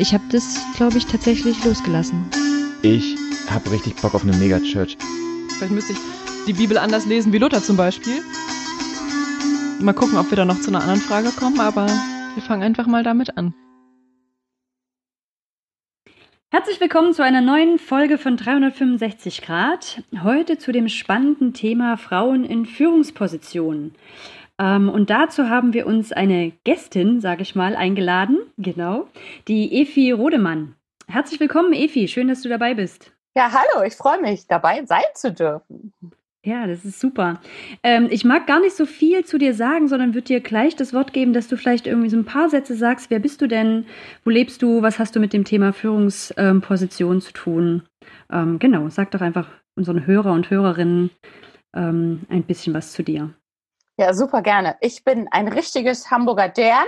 Ich habe das, glaube ich, tatsächlich losgelassen. Ich habe richtig Bock auf eine Megachurch. Vielleicht müsste ich die Bibel anders lesen wie Luther zum Beispiel. Mal gucken, ob wir da noch zu einer anderen Frage kommen, aber wir fangen einfach mal damit an. Herzlich willkommen zu einer neuen Folge von 365 Grad. Heute zu dem spannenden Thema Frauen in Führungspositionen. Ähm, und dazu haben wir uns eine Gästin, sage ich mal, eingeladen. Genau, die Efi Rodemann. Herzlich willkommen, Efi. Schön, dass du dabei bist. Ja, hallo. Ich freue mich, dabei sein zu dürfen. Ja, das ist super. Ähm, ich mag gar nicht so viel zu dir sagen, sondern würde dir gleich das Wort geben, dass du vielleicht irgendwie so ein paar Sätze sagst. Wer bist du denn? Wo lebst du? Was hast du mit dem Thema Führungsposition ähm, zu tun? Ähm, genau, sag doch einfach unseren Hörer und Hörerinnen ähm, ein bisschen was zu dir. Ja, super gerne. Ich bin ein richtiges Hamburger Dern.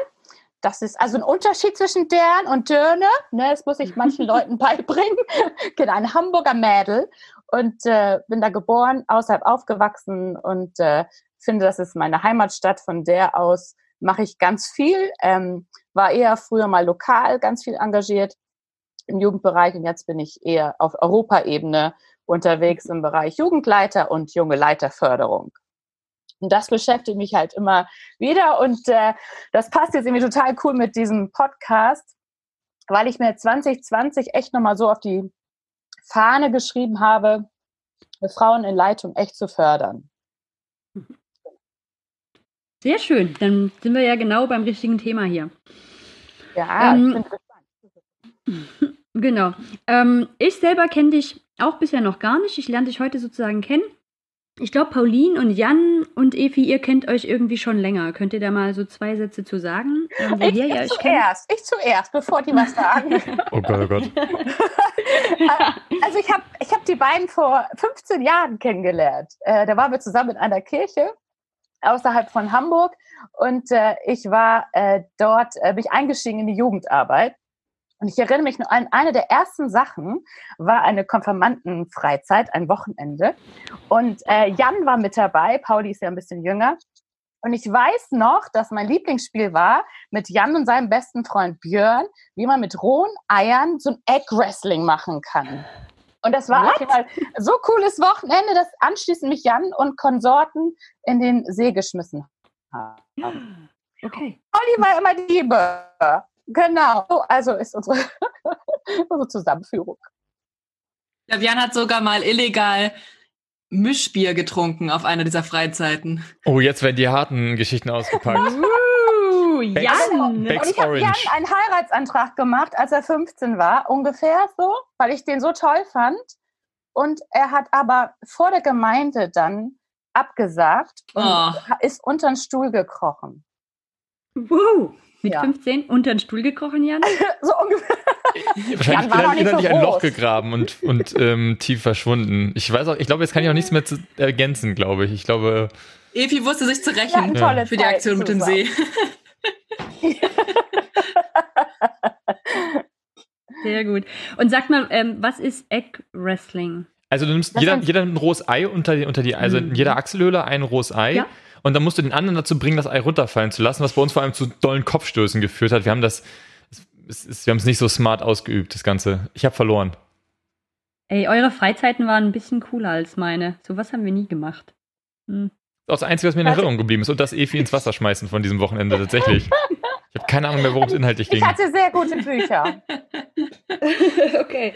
Das ist also ein Unterschied zwischen Dern und Dörne. Ne, das muss ich manchen Leuten beibringen. genau, ein Hamburger Mädel. Und äh, bin da geboren, außerhalb aufgewachsen und äh, finde, das ist meine Heimatstadt. Von der aus mache ich ganz viel. Ähm, war eher früher mal lokal ganz viel engagiert im Jugendbereich und jetzt bin ich eher auf Europaebene unterwegs im Bereich Jugendleiter und junge Leiterförderung. Und das beschäftigt mich halt immer wieder. Und äh, das passt jetzt irgendwie total cool mit diesem Podcast, weil ich mir 2020 echt nochmal so auf die Fahne geschrieben habe, Frauen in Leitung echt zu fördern. Sehr schön. Dann sind wir ja genau beim richtigen Thema hier. Ja, ähm, ich bin gespannt. Genau. Ähm, ich selber kenne dich auch bisher noch gar nicht. Ich lerne dich heute sozusagen kennen. Ich glaube, Pauline und Jan und Efi, ihr kennt euch irgendwie schon länger. Könnt ihr da mal so zwei Sätze zu sagen? Ähm, ich, ich euch zuerst, kennt? ich zuerst, bevor die was sagen. oh Gott, oh Gott. also ich habe ich hab die beiden vor 15 Jahren kennengelernt. Äh, da waren wir zusammen in einer Kirche außerhalb von Hamburg und äh, ich war äh, dort, äh, bin ich eingestiegen in die Jugendarbeit und ich erinnere mich nur an eine der ersten Sachen war eine Konfirmandenfreizeit, ein Wochenende. Und äh, Jan war mit dabei, Pauli ist ja ein bisschen jünger. Und ich weiß noch, dass mein Lieblingsspiel war mit Jan und seinem besten Freund Björn, wie man mit rohen Eiern so ein Egg Wrestling machen kann. Und das war What? so cooles Wochenende, dass anschließend mich Jan und Konsorten in den See geschmissen haben. Okay. Pauli war immer die Liebe. Genau, also ist unsere, unsere Zusammenführung. Ja, Jan hat sogar mal illegal Mischbier getrunken auf einer dieser Freizeiten. Oh, jetzt werden die harten Geschichten ausgepackt. uh, Jan! Becks und ich habe Jan einen Heiratsantrag gemacht, als er 15 war, ungefähr so, weil ich den so toll fand. Und er hat aber vor der Gemeinde dann abgesagt und oh. ist unter den Stuhl gekrochen. Wow! Mit ja. 15 unter den Stuhl gekrochen, Jan? so ungefähr. Wahrscheinlich Jan innerlich so ein Loch gegraben und, und ähm, tief verschwunden. Ich weiß auch, ich glaube, jetzt kann ich auch nichts mehr zu ergänzen, glaube ich. Ich glaube. Epi wusste sich zu rächen ja, für die Aktion mit dem See. Sehr gut. Und sag mal, ähm, was ist Egg Wrestling? Also du nimmst jeder, jeder ein rohes Ei unter die, unter die also in jeder Achselhöhle ein rohes Ei. Ja und dann musst du den anderen dazu bringen, das Ei runterfallen zu lassen, was bei uns vor allem zu dollen Kopfstößen geführt hat. Wir haben das, es, es, wir haben es nicht so smart ausgeübt, das Ganze. Ich habe verloren. Ey, eure Freizeiten waren ein bisschen cooler als meine. Sowas haben wir nie gemacht. Hm. Das ist das Einzige, was mir in Erinnerung geblieben ist. Und das Efi ins Wasser schmeißen von diesem Wochenende tatsächlich. Ich habe keine Ahnung mehr, worum es inhaltlich ging. Ich hatte sehr gute Bücher. okay.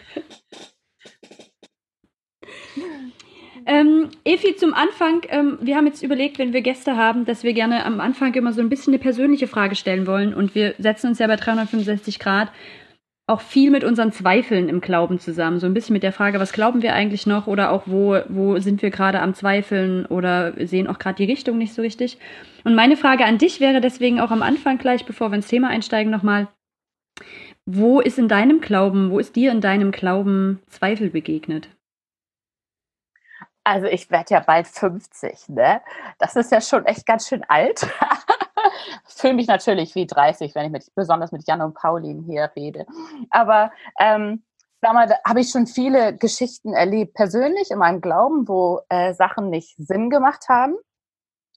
Ähm, Efi, zum Anfang, ähm, wir haben jetzt überlegt, wenn wir Gäste haben, dass wir gerne am Anfang immer so ein bisschen eine persönliche Frage stellen wollen. Und wir setzen uns ja bei 365 Grad auch viel mit unseren Zweifeln im Glauben zusammen. So ein bisschen mit der Frage, was glauben wir eigentlich noch oder auch wo, wo sind wir gerade am Zweifeln oder sehen auch gerade die Richtung nicht so richtig. Und meine Frage an dich wäre deswegen auch am Anfang gleich, bevor wir ins Thema einsteigen, nochmal, wo ist in deinem Glauben, wo ist dir in deinem Glauben Zweifel begegnet? Also ich werde ja bald 50, ne? Das ist ja schon echt ganz schön alt. Fühle mich natürlich wie 30, wenn ich mit, besonders mit Jan und Pauline hier rede. Aber ähm, da habe ich schon viele Geschichten erlebt, persönlich in meinem Glauben, wo äh, Sachen nicht Sinn gemacht haben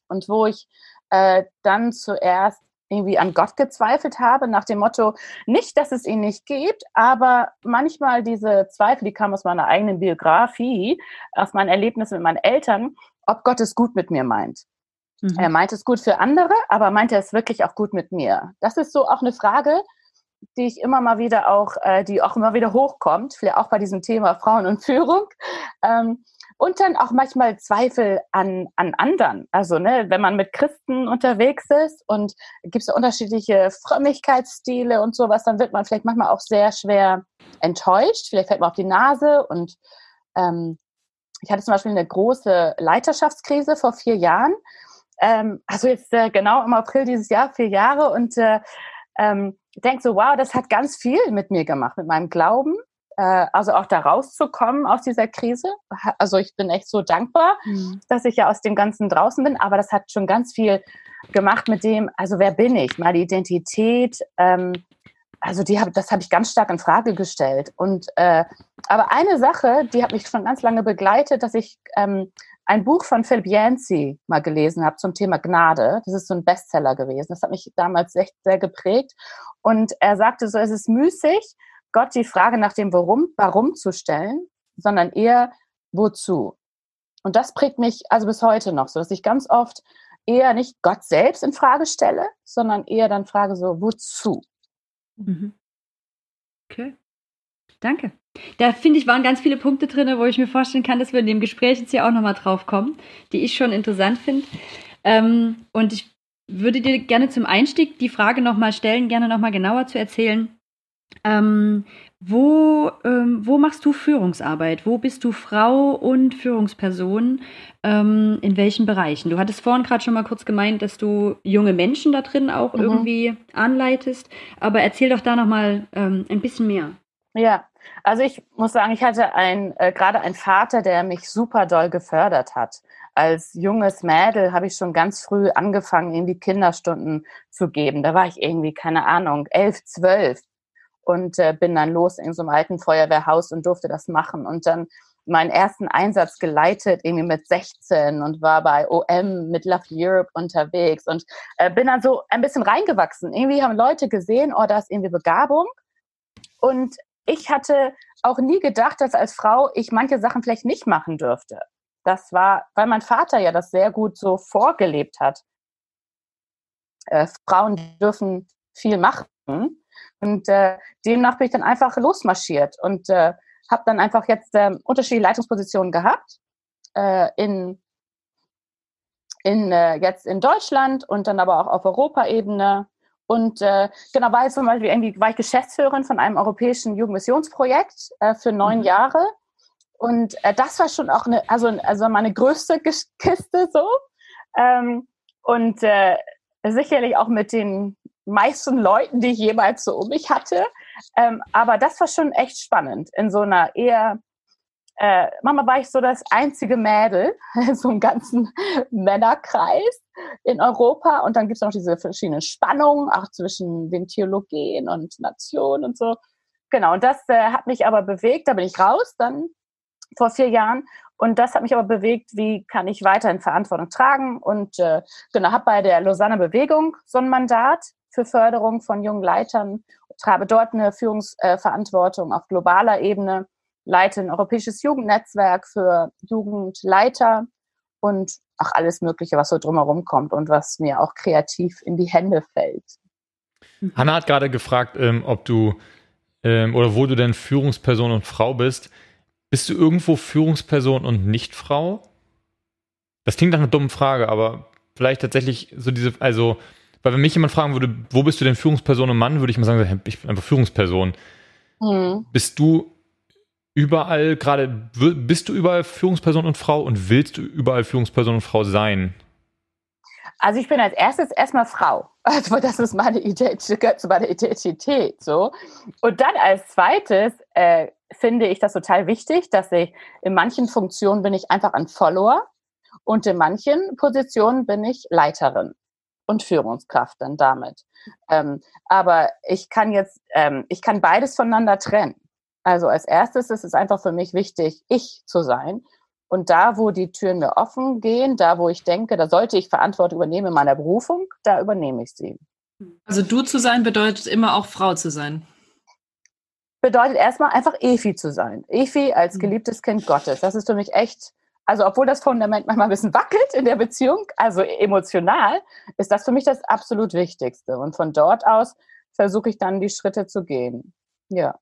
und wo ich äh, dann zuerst irgendwie an Gott gezweifelt habe, nach dem Motto, nicht, dass es ihn nicht gibt, aber manchmal diese Zweifel, die kamen aus meiner eigenen Biografie, aus meinen Erlebnissen mit meinen Eltern, ob Gott es gut mit mir meint. Mhm. Er meint es gut für andere, aber meint er es wirklich auch gut mit mir? Das ist so auch eine Frage, die ich immer mal wieder auch, äh, die auch immer wieder hochkommt, vielleicht auch bei diesem Thema Frauen und Führung. Ähm, und dann auch manchmal Zweifel an, an anderen. Also, ne, wenn man mit Christen unterwegs ist und gibt es unterschiedliche Frömmigkeitsstile und sowas, dann wird man vielleicht manchmal auch sehr schwer enttäuscht. Vielleicht fällt man auf die Nase und ähm, ich hatte zum Beispiel eine große Leiterschaftskrise vor vier Jahren. Ähm, also jetzt äh, genau im April dieses Jahr, vier Jahre und äh, ähm, denke so, wow, das hat ganz viel mit mir gemacht, mit meinem Glauben, äh, also auch da rauszukommen aus dieser Krise. Also ich bin echt so dankbar, mhm. dass ich ja aus dem Ganzen draußen bin, aber das hat schon ganz viel gemacht mit dem, also wer bin ich, meine Identität, ähm, also die hab, das habe ich ganz stark in Frage gestellt. Und äh, aber eine Sache, die hat mich schon ganz lange begleitet, dass ich ähm, ein Buch von Philip Yancey mal gelesen habe zum Thema Gnade. Das ist so ein Bestseller gewesen. Das hat mich damals echt sehr geprägt. Und er sagte so, es ist müßig, Gott die Frage nach dem Warum, Warum zu stellen, sondern eher Wozu. Und das prägt mich also bis heute noch so, dass ich ganz oft eher nicht Gott selbst in Frage stelle, sondern eher dann frage so, wozu? Mhm. Okay. Danke. Da finde ich, waren ganz viele Punkte drin, wo ich mir vorstellen kann, dass wir in dem Gespräch jetzt hier auch nochmal drauf kommen, die ich schon interessant finde. Ähm, und ich würde dir gerne zum Einstieg die Frage nochmal stellen, gerne nochmal genauer zu erzählen, ähm, wo, ähm, wo machst du Führungsarbeit? Wo bist du Frau und Führungsperson? Ähm, in welchen Bereichen? Du hattest vorhin gerade schon mal kurz gemeint, dass du junge Menschen da drin auch mhm. irgendwie anleitest. Aber erzähl doch da nochmal ähm, ein bisschen mehr. Ja, also ich muss sagen, ich hatte ein, äh, gerade einen Vater, der mich super doll gefördert hat. Als junges Mädel habe ich schon ganz früh angefangen, ihm die Kinderstunden zu geben. Da war ich irgendwie, keine Ahnung, elf, zwölf und äh, bin dann los in so einem alten Feuerwehrhaus und durfte das machen und dann meinen ersten Einsatz geleitet, irgendwie mit 16 und war bei OM mit Love Europe unterwegs und äh, bin dann so ein bisschen reingewachsen. Irgendwie haben Leute gesehen, oh, da ist irgendwie Begabung. Und ich hatte auch nie gedacht, dass als Frau ich manche Sachen vielleicht nicht machen dürfte. Das war, weil mein Vater ja das sehr gut so vorgelebt hat. Äh, Frauen dürfen viel machen. Und äh, demnach bin ich dann einfach losmarschiert und äh, habe dann einfach jetzt äh, unterschiedliche Leitungspositionen gehabt äh, in in äh, jetzt in Deutschland und dann aber auch auf Europaebene. Und äh, genau war jetzt zum Beispiel irgendwie war ich Geschäftsführerin von einem europäischen Jugendmissionsprojekt äh, für neun mhm. Jahre. Und äh, das war schon auch eine also also meine größte Kiste so. Ähm, und äh, sicherlich auch mit den meisten Leuten, die ich jemals so um mich hatte. Ähm, aber das war schon echt spannend in so einer eher äh, manchmal war ich so das einzige Mädel in so einem ganzen Männerkreis in Europa. Und dann gibt es noch diese verschiedenen Spannungen, auch zwischen den Theologien und Nationen und so. Genau, und das äh, hat mich aber bewegt. Da bin ich raus dann vor vier Jahren. Und das hat mich aber bewegt, wie kann ich weiterhin Verantwortung tragen. Und äh, genau, habe bei der Lausanne Bewegung so ein Mandat für Förderung von jungen Leitern, habe dort eine Führungsverantwortung auf globaler Ebene, leite ein europäisches Jugendnetzwerk für Jugendleiter und auch alles Mögliche, was so drumherum kommt und was mir auch kreativ in die Hände fällt. Hanna hat gerade gefragt, ähm, ob du ähm, oder wo du denn Führungsperson und Frau bist. Bist du irgendwo Führungsperson und nicht Frau? Das klingt nach einer dummen Frage, aber vielleicht tatsächlich so diese, also weil wenn mich jemand fragen würde, wo bist du denn Führungsperson und Mann, würde ich mal sagen, ich bin einfach Führungsperson. Mhm. Bist du überall gerade, bist du überall Führungsperson und Frau und willst du überall Führungsperson und Frau sein? Also ich bin als erstes erstmal Frau. Also das ist meine Identität, gehört zu meiner Identität so. Und dann als zweites äh, finde ich das total wichtig, dass ich in manchen Funktionen bin ich einfach ein Follower und in manchen Positionen bin ich Leiterin und Führungskraft dann damit. Ähm, aber ich kann jetzt, ähm, ich kann beides voneinander trennen. Also als erstes ist es einfach für mich wichtig, ich zu sein. Und da, wo die Türen mir offen gehen, da, wo ich denke, da sollte ich Verantwortung übernehmen in meiner Berufung, da übernehme ich sie. Also du zu sein bedeutet immer auch Frau zu sein. Bedeutet erstmal einfach Efi zu sein. Efi als Mhm. geliebtes Kind Gottes. Das ist für mich echt, also obwohl das Fundament manchmal ein bisschen wackelt in der Beziehung, also emotional, ist das für mich das absolut Wichtigste. Und von dort aus versuche ich dann die Schritte zu gehen. Ja.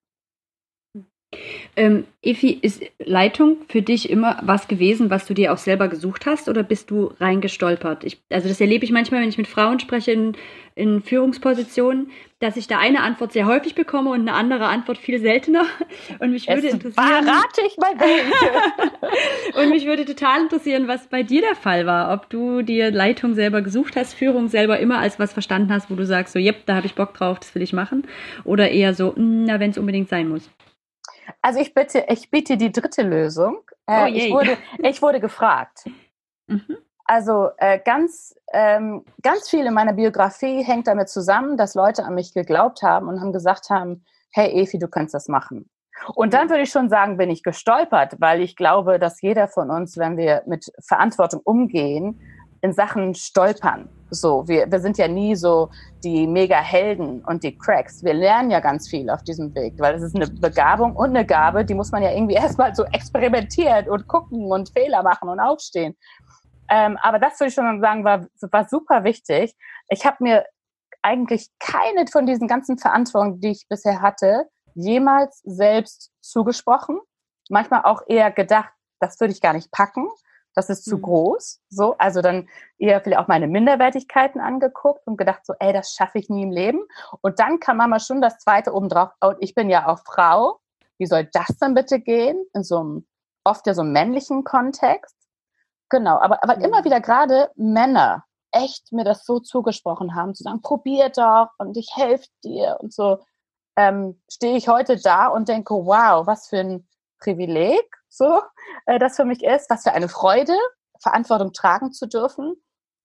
Ähm, Efi, ist Leitung für dich immer was gewesen, was du dir auch selber gesucht hast oder bist du reingestolpert? Ich, also das erlebe ich manchmal, wenn ich mit Frauen spreche in, in Führungspositionen, dass ich da eine Antwort sehr häufig bekomme und eine andere Antwort viel seltener. Und mich würde Jetzt interessieren, verrate ich mal welche. und mich würde total interessieren, was bei dir der Fall war. Ob du dir Leitung selber gesucht hast, Führung selber immer als was verstanden hast, wo du sagst, so, yep, da habe ich Bock drauf, das will ich machen. Oder eher so, "Mm, na, wenn es unbedingt sein muss. Also ich bitte, ich biete die dritte Lösung. Äh, Oh ich, wurde, ich wurde gefragt. Mhm. Also äh, ganz, ähm, ganz viel in meiner Biografie hängt damit zusammen, dass Leute an mich geglaubt haben und haben gesagt haben, hey Efi, du kannst das machen. Und dann würde ich schon sagen, bin ich gestolpert, weil ich glaube, dass jeder von uns, wenn wir mit Verantwortung umgehen, in Sachen stolpern. So, wir, wir sind ja nie so die Mega-Helden und die Cracks. Wir lernen ja ganz viel auf diesem Weg, weil es ist eine Begabung und eine Gabe, die muss man ja irgendwie erstmal so experimentieren und gucken und Fehler machen und aufstehen. Ähm, aber das würde ich schon sagen, war, war super wichtig. Ich habe mir eigentlich keine von diesen ganzen Verantwortungen, die ich bisher hatte, jemals selbst zugesprochen. Manchmal auch eher gedacht, das würde ich gar nicht packen. Das ist zu Mhm. groß. So, also dann eher vielleicht auch meine Minderwertigkeiten angeguckt und gedacht so, ey, das schaffe ich nie im Leben. Und dann kam Mama schon das zweite oben drauf. Und ich bin ja auch Frau. Wie soll das dann bitte gehen? In so einem, oft ja so einem männlichen Kontext. Genau, aber, aber immer wieder gerade Männer echt mir das so zugesprochen haben, zu sagen, probier doch und ich helfe dir und so, ähm, stehe ich heute da und denke, wow, was für ein Privileg, so, äh, das für mich ist, was für eine Freude, Verantwortung tragen zu dürfen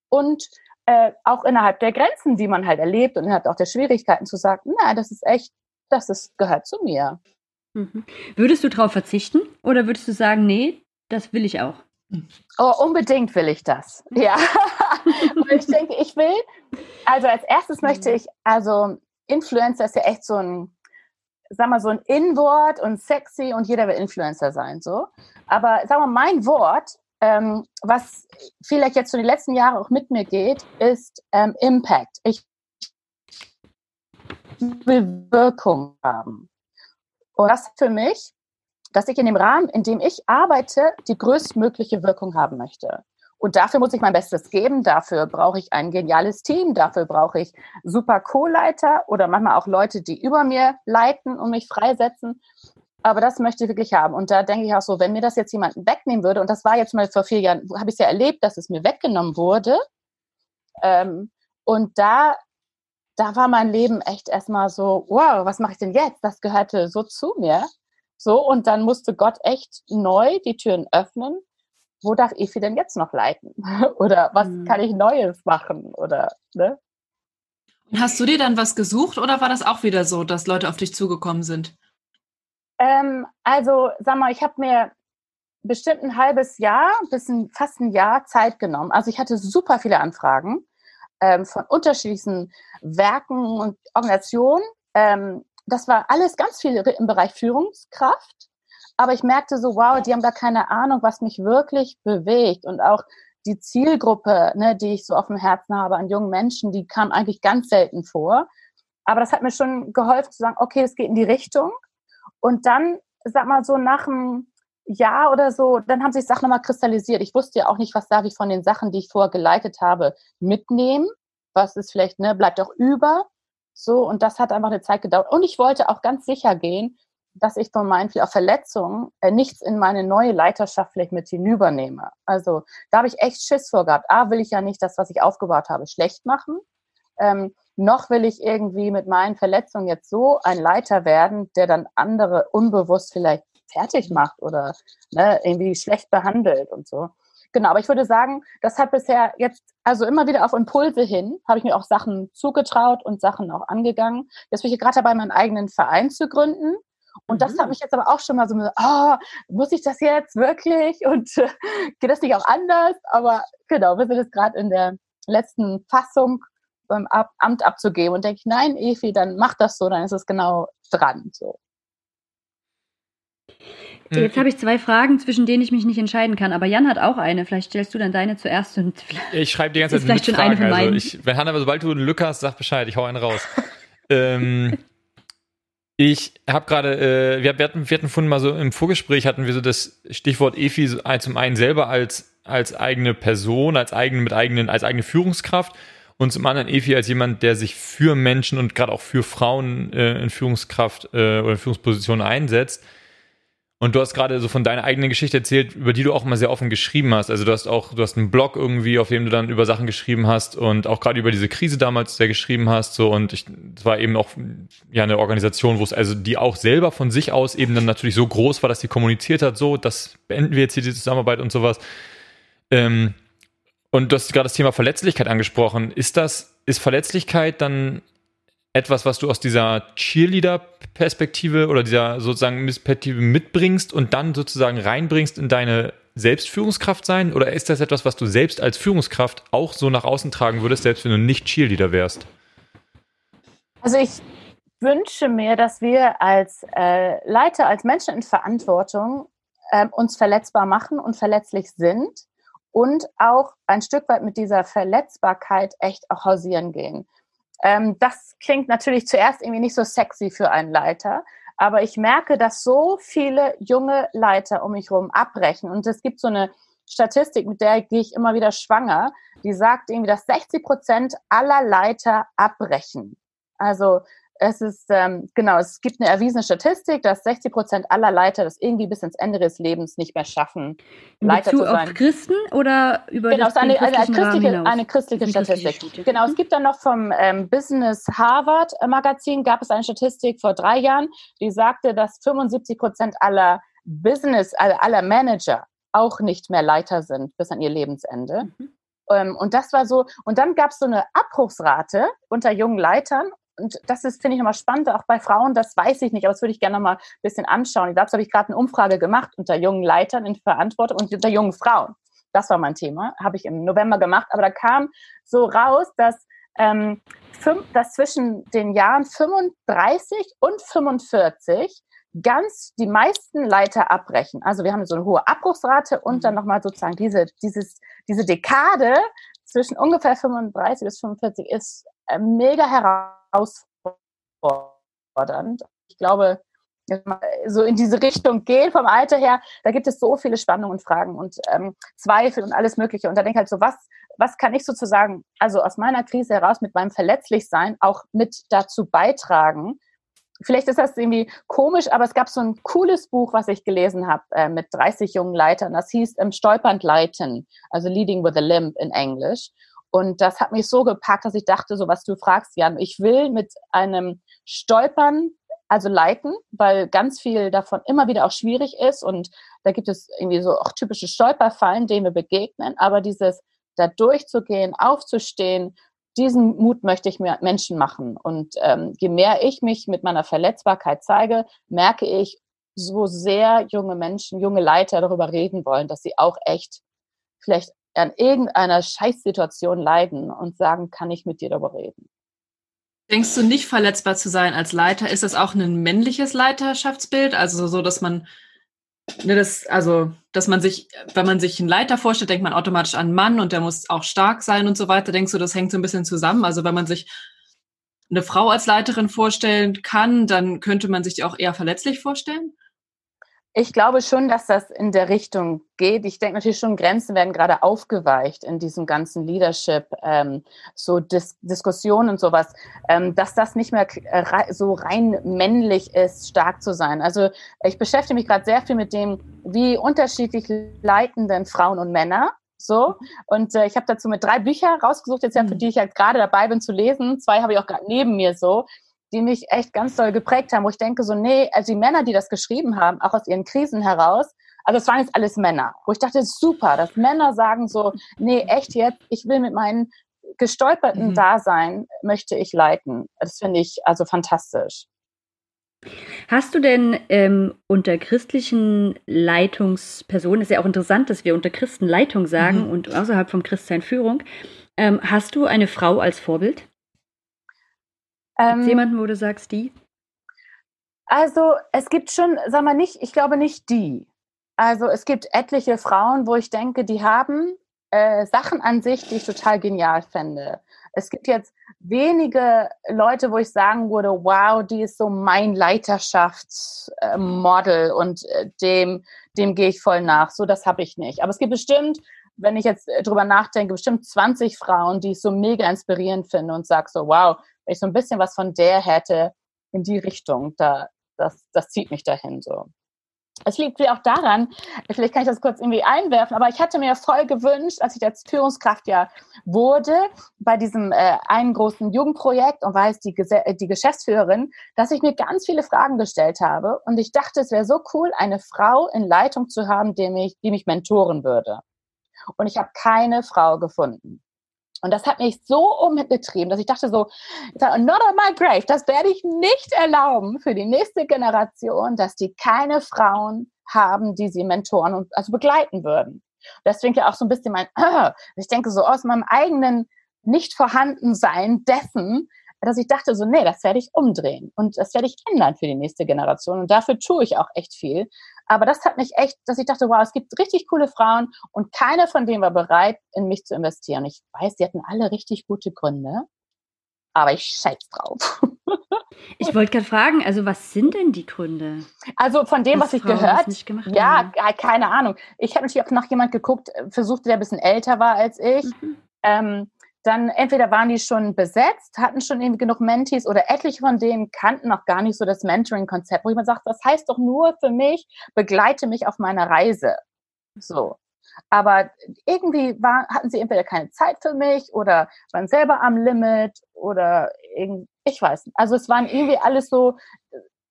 und äh, auch innerhalb der Grenzen, die man halt erlebt und innerhalb auch der Schwierigkeiten zu sagen, na, das ist echt, das ist, gehört zu mir. Mhm. Würdest du darauf verzichten oder würdest du sagen, nee, das will ich auch? Oh, unbedingt will ich das. Ja. Weil ich denke, ich will, also als erstes möchte ich, also Influencer ist ja echt so ein, sag mal, so ein In-Wort und sexy und jeder will Influencer sein, so. Aber sag mal, mein Wort, ähm, was vielleicht jetzt so die letzten Jahre auch mit mir geht, ist ähm, Impact. Ich will Wirkung haben. Und das für mich dass ich in dem Rahmen, in dem ich arbeite, die größtmögliche Wirkung haben möchte. Und dafür muss ich mein Bestes geben. Dafür brauche ich ein geniales Team. Dafür brauche ich super Co-Leiter oder manchmal auch Leute, die über mir leiten und mich freisetzen. Aber das möchte ich wirklich haben. Und da denke ich auch so, wenn mir das jetzt jemanden wegnehmen würde, und das war jetzt mal vor vier Jahren, habe ich es ja erlebt, dass es mir weggenommen wurde. Ähm, und da, da war mein Leben echt erstmal so, wow, was mache ich denn jetzt? Das gehörte so zu mir. So, und dann musste Gott echt neu die Türen öffnen. Wo darf Efi denn jetzt noch leiten? Oder was Mhm. kann ich Neues machen? Oder, ne? Und hast du dir dann was gesucht oder war das auch wieder so, dass Leute auf dich zugekommen sind? Ähm, also, sag mal, ich habe mir bestimmt ein halbes Jahr, bis ein, fast ein Jahr Zeit genommen. Also ich hatte super viele Anfragen ähm, von unterschiedlichen Werken und Organisationen. Ähm, das war alles ganz viel im Bereich Führungskraft. Aber ich merkte so, wow, die haben gar keine Ahnung, was mich wirklich bewegt. Und auch die Zielgruppe, ne, die ich so auf dem Herzen habe an jungen Menschen, die kam eigentlich ganz selten vor. Aber das hat mir schon geholfen zu sagen, okay, es geht in die Richtung. Und dann, sag mal so, nach einem Jahr oder so, dann haben sich Sachen nochmal kristallisiert. Ich wusste ja auch nicht, was darf ich von den Sachen, die ich vorher geleitet habe, mitnehmen. Was ist vielleicht, ne, bleibt auch über. So, und das hat einfach eine Zeit gedauert. Und ich wollte auch ganz sicher gehen, dass ich von meinen viel auch Verletzungen äh, nichts in meine neue Leiterschaft vielleicht mit hinübernehme. Also da habe ich echt Schiss vor gehabt. A, will ich ja nicht das, was ich aufgebaut habe, schlecht machen. Ähm, noch will ich irgendwie mit meinen Verletzungen jetzt so ein Leiter werden, der dann andere unbewusst vielleicht fertig macht oder ne, irgendwie schlecht behandelt und so. Genau, aber ich würde sagen, das hat bisher jetzt, also immer wieder auf Impulse hin, habe ich mir auch Sachen zugetraut und Sachen auch angegangen. Jetzt bin ich gerade dabei, meinen eigenen Verein zu gründen. Und das Mhm. hat mich jetzt aber auch schon mal so, oh, muss ich das jetzt wirklich? Und äh, geht das nicht auch anders? Aber genau, wir sind jetzt gerade in der letzten Fassung beim Ab Amt abzugeben und denke ich, nein, Evi, dann mach das so, dann ist es genau dran. So. Jetzt habe ich zwei Fragen, zwischen denen ich mich nicht entscheiden kann. Aber Jan hat auch eine. Vielleicht stellst du dann deine zuerst. Und ich schreibe die ganze Zeit mit Fragen. Also ich, wenn Hanna, sobald du einen Lücke hast, sag Bescheid. Ich hau einen raus. ähm, ich habe gerade, äh, wir, wir, hatten, wir hatten vorhin mal so im Vorgespräch hatten wir so das Stichwort EFI so, zum einen selber als, als eigene Person, als eigene, mit eigenen, als eigene Führungskraft und zum anderen EFI als jemand, der sich für Menschen und gerade auch für Frauen äh, in Führungskraft äh, oder in Führungspositionen einsetzt. Und du hast gerade so von deiner eigenen Geschichte erzählt, über die du auch immer sehr offen geschrieben hast. Also du hast auch, du hast einen Blog irgendwie, auf dem du dann über Sachen geschrieben hast und auch gerade über diese Krise damals sehr geschrieben hast. So und ich, es war eben auch ja eine Organisation, wo es also die auch selber von sich aus eben dann natürlich so groß war, dass sie kommuniziert hat, so, das beenden wir jetzt hier die Zusammenarbeit und sowas. Ähm, und du hast gerade das Thema Verletzlichkeit angesprochen. Ist das, ist Verletzlichkeit dann etwas, was du aus dieser Cheerleader-Perspektive oder dieser sozusagen Perspektive mitbringst und dann sozusagen reinbringst in deine Selbstführungskraft sein? Oder ist das etwas, was du selbst als Führungskraft auch so nach außen tragen würdest, selbst wenn du nicht Cheerleader wärst? Also ich wünsche mir, dass wir als äh, Leiter, als Menschen in Verantwortung äh, uns verletzbar machen und verletzlich sind und auch ein Stück weit mit dieser Verletzbarkeit echt auch hausieren gehen. Ähm, das klingt natürlich zuerst irgendwie nicht so sexy für einen Leiter, aber ich merke, dass so viele junge Leiter um mich herum abbrechen. Und es gibt so eine Statistik, mit der gehe ich immer wieder schwanger, die sagt irgendwie, dass 60 Prozent aller Leiter abbrechen. Also es ist, ähm, genau, es gibt eine erwiesene Statistik, dass 60 Prozent aller Leiter das irgendwie bis ins Ende des Lebens nicht mehr schaffen, In Leiter zu sein. auf Christen oder über genau, das eine, eine, christliche, eine christliche Statistik. Christliche genau, es gibt dann noch vom ähm, Business Harvard Magazin, gab es eine Statistik vor drei Jahren, die sagte, dass 75 Prozent aller Business, aller Manager auch nicht mehr Leiter sind bis an ihr Lebensende. Mhm. Ähm, und das war so, und dann gab es so eine Abbruchsrate unter jungen Leitern und das ist, finde ich, nochmal spannend, auch bei Frauen, das weiß ich nicht, aber das würde ich gerne nochmal ein bisschen anschauen. Ich glaube, das habe ich gerade eine Umfrage gemacht unter jungen Leitern in Verantwortung und unter jungen Frauen. Das war mein Thema, habe ich im November gemacht, aber da kam so raus, dass, ähm, fünf, dass zwischen den Jahren 35 und 45 ganz die meisten Leiter abbrechen. Also wir haben so eine hohe Abbruchsrate und dann mhm. nochmal sozusagen diese, dieses, diese Dekade zwischen ungefähr 35 bis 45 ist mega herausfordernd. Ich glaube, so in diese Richtung gehen vom Alter her, da gibt es so viele Spannungen und Fragen und ähm, Zweifel und alles Mögliche. Und da denke ich halt so, was, was kann ich sozusagen, also aus meiner Krise heraus mit meinem Verletzlichsein auch mit dazu beitragen? Vielleicht ist das irgendwie komisch, aber es gab so ein cooles Buch, was ich gelesen habe äh, mit 30 jungen Leitern. Das hieß ähm, Stolpernd Leiten, also Leading with a Limp in Englisch. Und das hat mich so gepackt, dass ich dachte, so was du fragst, Jan, ich will mit einem Stolpern, also leiten, weil ganz viel davon immer wieder auch schwierig ist und da gibt es irgendwie so auch typische Stolperfallen, denen wir begegnen, aber dieses da durchzugehen, aufzustehen, diesen Mut möchte ich mir Menschen machen. Und ähm, je mehr ich mich mit meiner Verletzbarkeit zeige, merke ich, so sehr junge Menschen, junge Leiter darüber reden wollen, dass sie auch echt vielleicht an irgendeiner Scheißsituation leiden und sagen, kann ich mit dir darüber reden. Denkst du nicht verletzbar zu sein als Leiter? Ist das auch ein männliches Leiterschaftsbild? Also so, dass man, ne, das, also, dass man sich, wenn man sich einen Leiter vorstellt, denkt man automatisch an einen Mann und der muss auch stark sein und so weiter. Denkst du, das hängt so ein bisschen zusammen? Also wenn man sich eine Frau als Leiterin vorstellen kann, dann könnte man sich die auch eher verletzlich vorstellen? Ich glaube schon, dass das in der Richtung geht. Ich denke natürlich schon, Grenzen werden gerade aufgeweicht in diesem ganzen Leadership, ähm, so Dis Diskussionen und sowas, ähm, dass das nicht mehr äh, so rein männlich ist, stark zu sein. Also ich beschäftige mich gerade sehr viel mit dem, wie unterschiedlich leiten denn Frauen und Männer. So, und äh, ich habe dazu mit drei Bücher rausgesucht, jetzt ja, für mhm. die ich halt gerade dabei bin zu lesen. Zwei habe ich auch gerade neben mir so die mich echt ganz doll geprägt haben, wo ich denke so, nee, also die Männer, die das geschrieben haben, auch aus ihren Krisen heraus, also es waren jetzt alles Männer, wo ich dachte, super, dass Männer sagen so, nee, echt jetzt, ich will mit meinen gestolperten mhm. Dasein, möchte ich leiten. Das finde ich also fantastisch. Hast du denn ähm, unter christlichen Leitungspersonen, ist ja auch interessant, dass wir unter Christen Leitung sagen mhm. und außerhalb vom Christsein Führung, ähm, hast du eine Frau als Vorbild? Ähm, jemanden, wo du sagst, die? Also es gibt schon, sag mal nicht, ich glaube nicht die. Also es gibt etliche Frauen, wo ich denke, die haben äh, Sachen an sich, die ich total genial fände. Es gibt jetzt wenige Leute, wo ich sagen würde, wow, die ist so mein Leiterschaftsmodel und äh, dem, dem gehe ich voll nach. So, das habe ich nicht. Aber es gibt bestimmt, wenn ich jetzt äh, drüber nachdenke, bestimmt 20 Frauen, die ich so mega inspirierend finde und sage so, wow, wenn ich so ein bisschen was von der hätte in die Richtung, da, das, das zieht mich dahin so. Es liegt auch daran, vielleicht kann ich das kurz irgendwie einwerfen, aber ich hatte mir voll gewünscht, als ich jetzt Führungskraft ja wurde, bei diesem äh, einen großen Jugendprojekt und war jetzt die, äh, die Geschäftsführerin, dass ich mir ganz viele Fragen gestellt habe und ich dachte, es wäre so cool, eine Frau in Leitung zu haben, die mich, die mich mentoren würde. Und ich habe keine Frau gefunden. Und das hat mich so umgetrieben, dass ich dachte so, not on my grave, das werde ich nicht erlauben für die nächste Generation, dass die keine Frauen haben, die sie mentoren und also begleiten würden. Deswegen ja auch so ein bisschen mein, ich denke so aus meinem eigenen nicht vorhanden sein dessen, dass ich dachte so, nee, das werde ich umdrehen und das werde ich ändern für die nächste Generation und dafür tue ich auch echt viel. Aber das hat mich echt, dass ich dachte, wow, es gibt richtig coole Frauen und keiner von denen war bereit, in mich zu investieren. Ich weiß, die hatten alle richtig gute Gründe, aber ich scheiß drauf. Ich wollte gerade fragen, also was sind denn die Gründe? Also von dem, was ich Frauen gehört, ja, haben. keine Ahnung. Ich habe natürlich auch nach jemand geguckt, äh, versucht, der ein bisschen älter war als ich. Mhm. Ähm, dann entweder waren die schon besetzt, hatten schon irgendwie genug Mentees oder etliche von denen kannten noch gar nicht so das Mentoring-Konzept, wo jemand sagt, das heißt doch nur für mich, begleite mich auf meiner Reise. So. Aber irgendwie war, hatten sie entweder keine Zeit für mich oder waren selber am Limit oder ich weiß nicht. Also es waren irgendwie alles so,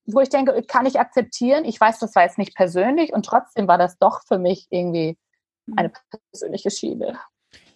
wo ich denke, kann ich akzeptieren. Ich weiß, das war jetzt nicht persönlich und trotzdem war das doch für mich irgendwie eine persönliche Schiene.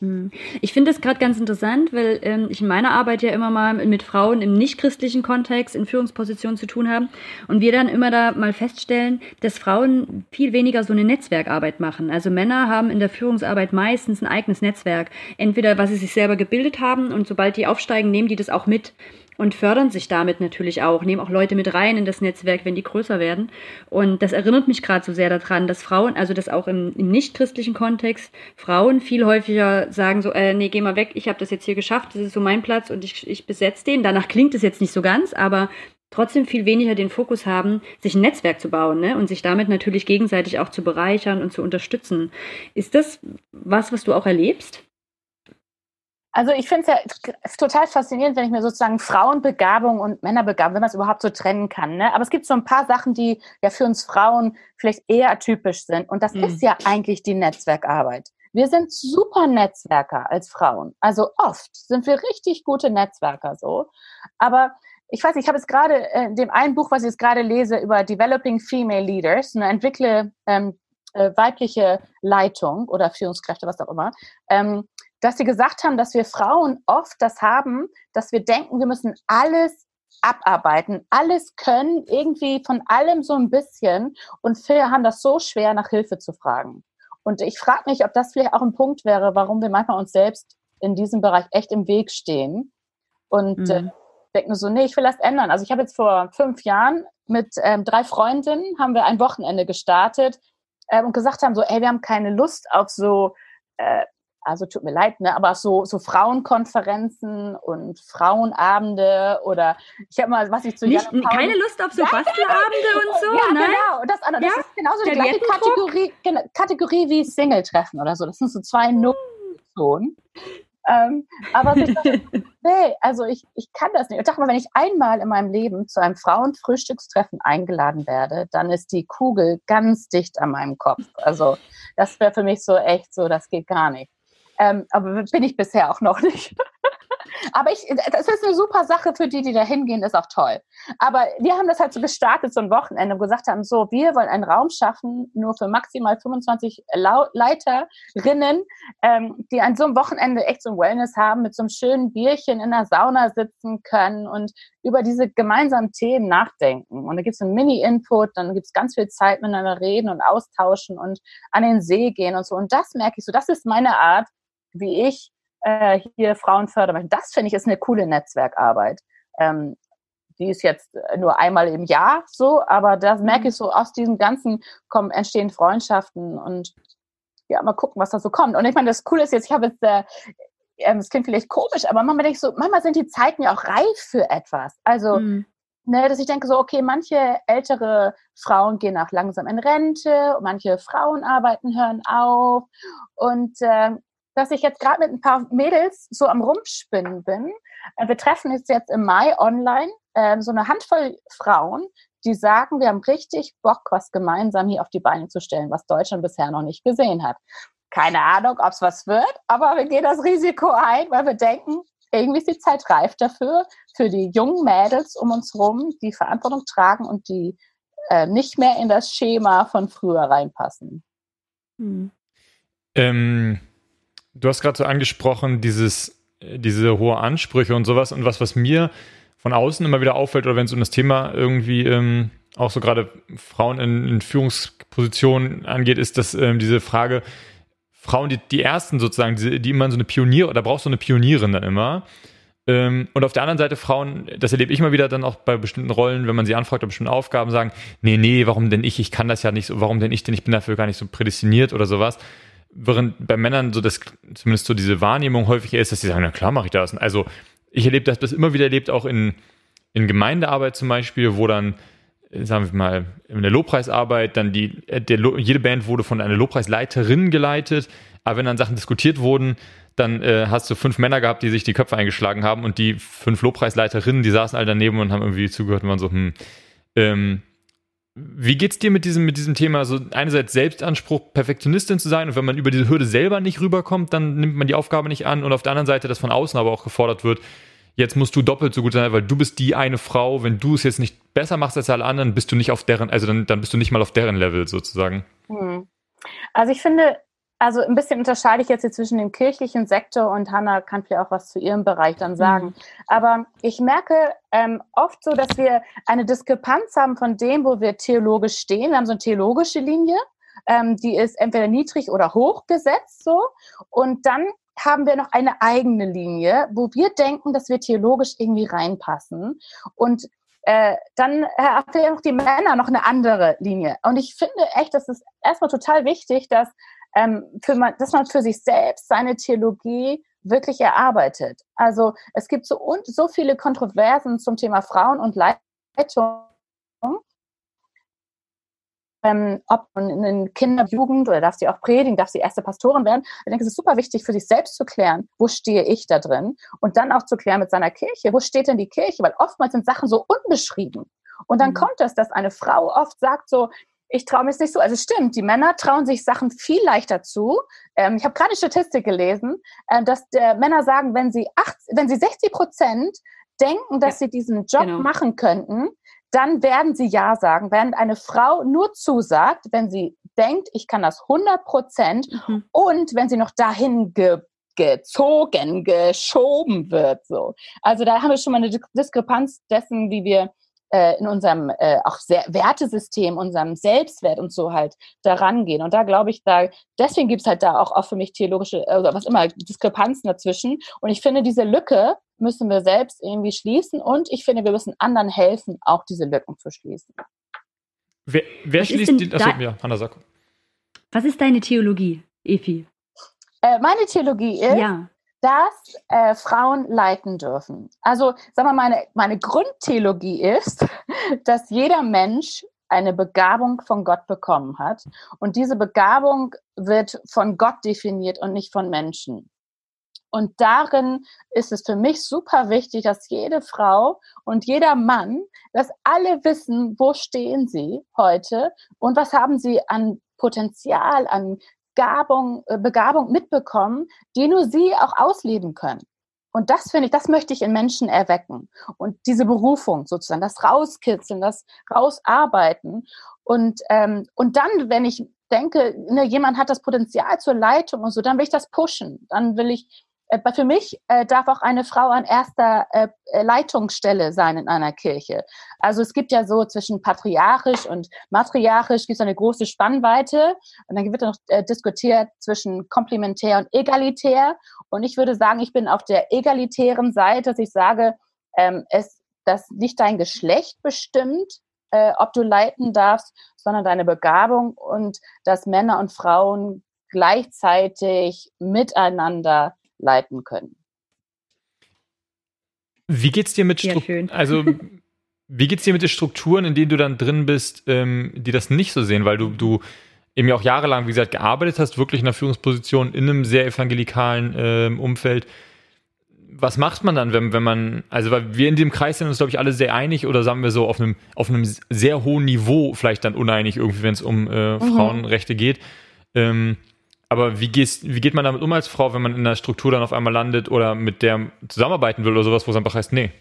Hm. Ich finde das gerade ganz interessant, weil ähm, ich in meiner Arbeit ja immer mal mit Frauen im nicht-christlichen Kontext in Führungspositionen zu tun habe und wir dann immer da mal feststellen, dass Frauen viel weniger so eine Netzwerkarbeit machen. Also Männer haben in der Führungsarbeit meistens ein eigenes Netzwerk, entweder was sie sich selber gebildet haben und sobald die aufsteigen, nehmen die das auch mit und fördern sich damit natürlich auch, nehmen auch Leute mit rein in das Netzwerk, wenn die größer werden. Und das erinnert mich gerade so sehr daran, dass Frauen, also dass auch im, im nicht-christlichen Kontext Frauen viel häufiger sagen so, äh, nee, geh mal weg, ich habe das jetzt hier geschafft, das ist so mein Platz und ich, ich besetze den. Danach klingt es jetzt nicht so ganz, aber trotzdem viel weniger den Fokus haben, sich ein Netzwerk zu bauen ne? und sich damit natürlich gegenseitig auch zu bereichern und zu unterstützen. Ist das was, was du auch erlebst? Also ich finde es ja total faszinierend, wenn ich mir sozusagen Frauenbegabung und Männerbegabung, wenn man es überhaupt so trennen kann. Ne? Aber es gibt so ein paar Sachen, die ja für uns Frauen vielleicht eher atypisch sind. Und das mhm. ist ja eigentlich die Netzwerkarbeit. Wir sind super Netzwerker als Frauen. Also oft sind wir richtig gute Netzwerker so. Aber ich weiß, ich habe jetzt gerade äh, in dem einen Buch, was ich jetzt gerade lese, über Developing Female Leaders, eine entwickle ähm, äh, weibliche Leitung oder Führungskräfte, was auch immer. Ähm, dass sie gesagt haben, dass wir Frauen oft das haben, dass wir denken, wir müssen alles abarbeiten, alles können, irgendwie von allem so ein bisschen und wir haben das so schwer, nach Hilfe zu fragen. Und ich frage mich, ob das vielleicht auch ein Punkt wäre, warum wir manchmal uns selbst in diesem Bereich echt im Weg stehen. Und mhm. äh, denken so, nee, ich will das ändern. Also ich habe jetzt vor fünf Jahren mit ähm, drei Freundinnen haben wir ein Wochenende gestartet äh, und gesagt haben so, ey, wir haben keine Lust auf so äh, also tut mir leid, ne, aber so, so Frauenkonferenzen und Frauenabende oder ich habe mal, was ich zu Nicht, Keine Lust auf so ja, Bastelabende und so, ja, ne? genau. Und das, das ja? ist genauso die gleiche Kategorie, Kategorie wie Single-Treffen oder so. Das sind so zwei Nullzonen. Ähm, aber ich dachte, nee, also ich, ich kann das nicht. Ich dachte mal, wenn ich einmal in meinem Leben zu einem Frauenfrühstückstreffen eingeladen werde, dann ist die Kugel ganz dicht an meinem Kopf. Also das wäre für mich so echt so, das geht gar nicht. Ähm, aber bin ich bisher auch noch nicht. aber ich, das ist eine super Sache für die, die da hingehen, ist auch toll. Aber wir haben das halt so gestartet, so ein Wochenende, und gesagt haben, so, wir wollen einen Raum schaffen, nur für maximal 25 Leiterinnen, ähm, die an so einem Wochenende echt so ein Wellness haben, mit so einem schönen Bierchen in der Sauna sitzen können und über diese gemeinsamen Themen nachdenken. Und da gibt es einen Mini-Input, dann gibt es ganz viel Zeit miteinander reden und austauschen und an den See gehen und so. Und das merke ich so, das ist meine Art, wie ich äh, hier Frauen fördern möchte. Das finde ich ist eine coole Netzwerkarbeit. Ähm, die ist jetzt nur einmal im Jahr so, aber das merke mhm. ich so, aus diesem Ganzen kommen, entstehen Freundschaften und ja, mal gucken, was da so kommt. Und ich meine, das Coole ist jetzt, ich habe jetzt, äh, ähm, es klingt vielleicht komisch, aber manchmal denke ich so, manchmal sind die Zeiten ja auch reif für etwas. Also, mhm. ne, dass ich denke so, okay, manche ältere Frauen gehen auch langsam in Rente, manche Frauen arbeiten, hören auf. Und äh, dass ich jetzt gerade mit ein paar Mädels so am Rumspinnen bin. Äh, wir treffen uns jetzt im Mai online, äh, so eine Handvoll Frauen, die sagen, wir haben richtig Bock, was gemeinsam hier auf die Beine zu stellen, was Deutschland bisher noch nicht gesehen hat. Keine Ahnung, ob es was wird, aber wir gehen das Risiko ein, weil wir denken, irgendwie ist die Zeit reif dafür, für die jungen Mädels um uns herum, die Verantwortung tragen und die äh, nicht mehr in das Schema von früher reinpassen. Hm. Ähm, du hast gerade so angesprochen, dieses, äh, diese hohe Ansprüche und sowas und was, was mir von außen immer wieder auffällt oder wenn es um das Thema irgendwie ähm, auch so gerade Frauen in, in, Führungspositionen angeht, ist dass ähm, diese Frage, Frauen, die, die ersten sozusagen, die, die immer so eine Pionier, da brauchst du eine Pionierin dann immer. Ähm, und auf der anderen Seite Frauen, das erlebe ich immer wieder dann auch bei bestimmten Rollen, wenn man sie anfragt, bei bestimmten Aufgaben, sagen, nee, nee, warum denn ich? Ich kann das ja nicht so, warum denn ich denn? Ich bin dafür gar nicht so prädestiniert oder sowas. Während bei Männern so das, zumindest so diese Wahrnehmung häufig ist, dass sie sagen, na klar mache ich das. Also ich erlebe das, das immer wieder erlebt, auch in, in Gemeindearbeit zum Beispiel, wo dann, sagen wir mal, in der Lobpreisarbeit, dann die, der, jede Band wurde von einer Lobpreisleiterin geleitet, aber wenn dann Sachen diskutiert wurden, dann äh, hast du fünf Männer gehabt, die sich die Köpfe eingeschlagen haben und die fünf Lobpreisleiterinnen, die saßen alle daneben und haben irgendwie zugehört und waren so, hm, ähm, wie geht's dir mit diesem, mit diesem Thema? So einerseits Selbstanspruch, Perfektionistin zu sein und wenn man über diese Hürde selber nicht rüberkommt, dann nimmt man die Aufgabe nicht an und auf der anderen Seite, dass von außen aber auch gefordert wird, jetzt musst du doppelt so gut sein, weil du bist die eine Frau, wenn du es jetzt nicht besser machst als alle anderen, bist du nicht auf deren, also dann, dann bist du nicht mal auf deren Level sozusagen. Hm. Also ich finde, also ein bisschen unterscheide ich jetzt hier zwischen dem kirchlichen Sektor und Hannah kann vielleicht auch was zu ihrem Bereich dann sagen. Mhm. Aber ich merke ähm, oft so, dass wir eine Diskrepanz haben von dem, wo wir theologisch stehen. Wir haben so eine theologische Linie, ähm, die ist entweder niedrig oder hoch gesetzt so. Und dann haben wir noch eine eigene Linie, wo wir denken, dass wir theologisch irgendwie reinpassen. Und äh, dann haben wir noch die Männer noch eine andere Linie. Und ich finde echt, das ist erstmal total wichtig, dass ähm, für man, dass man für sich selbst seine Theologie wirklich erarbeitet. Also es gibt so, und so viele Kontroversen zum Thema Frauen und Leitung. Ähm, ob in den Kinderjugend oder darf sie auch predigen, darf sie erste Pastorin werden. Ich denke, es ist super wichtig für sich selbst zu klären, wo stehe ich da drin und dann auch zu klären mit seiner Kirche, wo steht denn die Kirche, weil oftmals sind Sachen so unbeschrieben. Und dann mhm. kommt es, dass eine Frau oft sagt so, ich traue mir es nicht so. Also stimmt, die Männer trauen sich Sachen viel leichter zu. Ähm, ich habe gerade eine Statistik gelesen, äh, dass äh, Männer sagen, wenn sie, acht, wenn sie 60 Prozent denken, dass ja, sie diesen Job genau. machen könnten, dann werden sie Ja sagen. Während eine Frau nur zusagt, wenn sie denkt, ich kann das 100 Prozent mhm. und wenn sie noch dahin ge gezogen, geschoben wird. So. Also da haben wir schon mal eine Diskrepanz dessen, wie wir äh, in unserem äh, auch sehr Wertesystem, unserem Selbstwert und so halt da rangehen. Und da glaube ich, da deswegen gibt es halt da auch, auch für mich theologische, oder was immer, Diskrepanzen dazwischen. Und ich finde, diese Lücke müssen wir selbst irgendwie schließen und ich finde, wir müssen anderen helfen, auch diese Lücken zu schließen. Wer, wer schließt die? Achso, ja, Hanna, sag. Was ist deine Theologie, Efi? Äh, meine Theologie ist, ja dass äh, Frauen leiten dürfen. Also, sagen wir mal, meine, meine Grundtheologie ist, dass jeder Mensch eine Begabung von Gott bekommen hat. Und diese Begabung wird von Gott definiert und nicht von Menschen. Und darin ist es für mich super wichtig, dass jede Frau und jeder Mann, dass alle wissen, wo stehen sie heute und was haben sie an Potenzial, an Begabung, äh, Begabung mitbekommen, die nur sie auch ausleben können. Und das finde ich, das möchte ich in Menschen erwecken. Und diese Berufung sozusagen, das Rauskitzeln, das Rausarbeiten. Und, ähm, und dann, wenn ich denke, ne, jemand hat das Potenzial zur Leitung und so, dann will ich das pushen. Dann will ich für mich äh, darf auch eine Frau an erster äh, äh, Leitungsstelle sein in einer Kirche. Also es gibt ja so zwischen patriarchisch und matriarchisch gibt es eine große Spannweite und dann wird noch äh, diskutiert zwischen komplementär und egalitär. Und ich würde sagen, ich bin auf der egalitären Seite, dass ich sage, ähm, es dass nicht dein Geschlecht bestimmt, äh, ob du leiten darfst, sondern deine Begabung und dass Männer und Frauen gleichzeitig miteinander leiten können. Wie geht's dir mit Strukturen? Also wie geht's dir mit den Strukturen, in denen du dann drin bist, ähm, die das nicht so sehen, weil du du eben ja auch jahrelang, wie gesagt, gearbeitet hast, wirklich in einer Führungsposition in einem sehr evangelikalen ähm, Umfeld. Was macht man dann, wenn, wenn man, also weil wir in dem Kreis sind uns, glaube ich, alle sehr einig oder sagen wir so auf einem, auf einem sehr hohen Niveau vielleicht dann uneinig irgendwie, wenn es um äh, mhm. Frauenrechte geht. Ähm, aber wie, gehst, wie geht man damit um als Frau, wenn man in einer Struktur dann auf einmal landet oder mit der zusammenarbeiten will oder sowas, wo es einfach heißt, nee?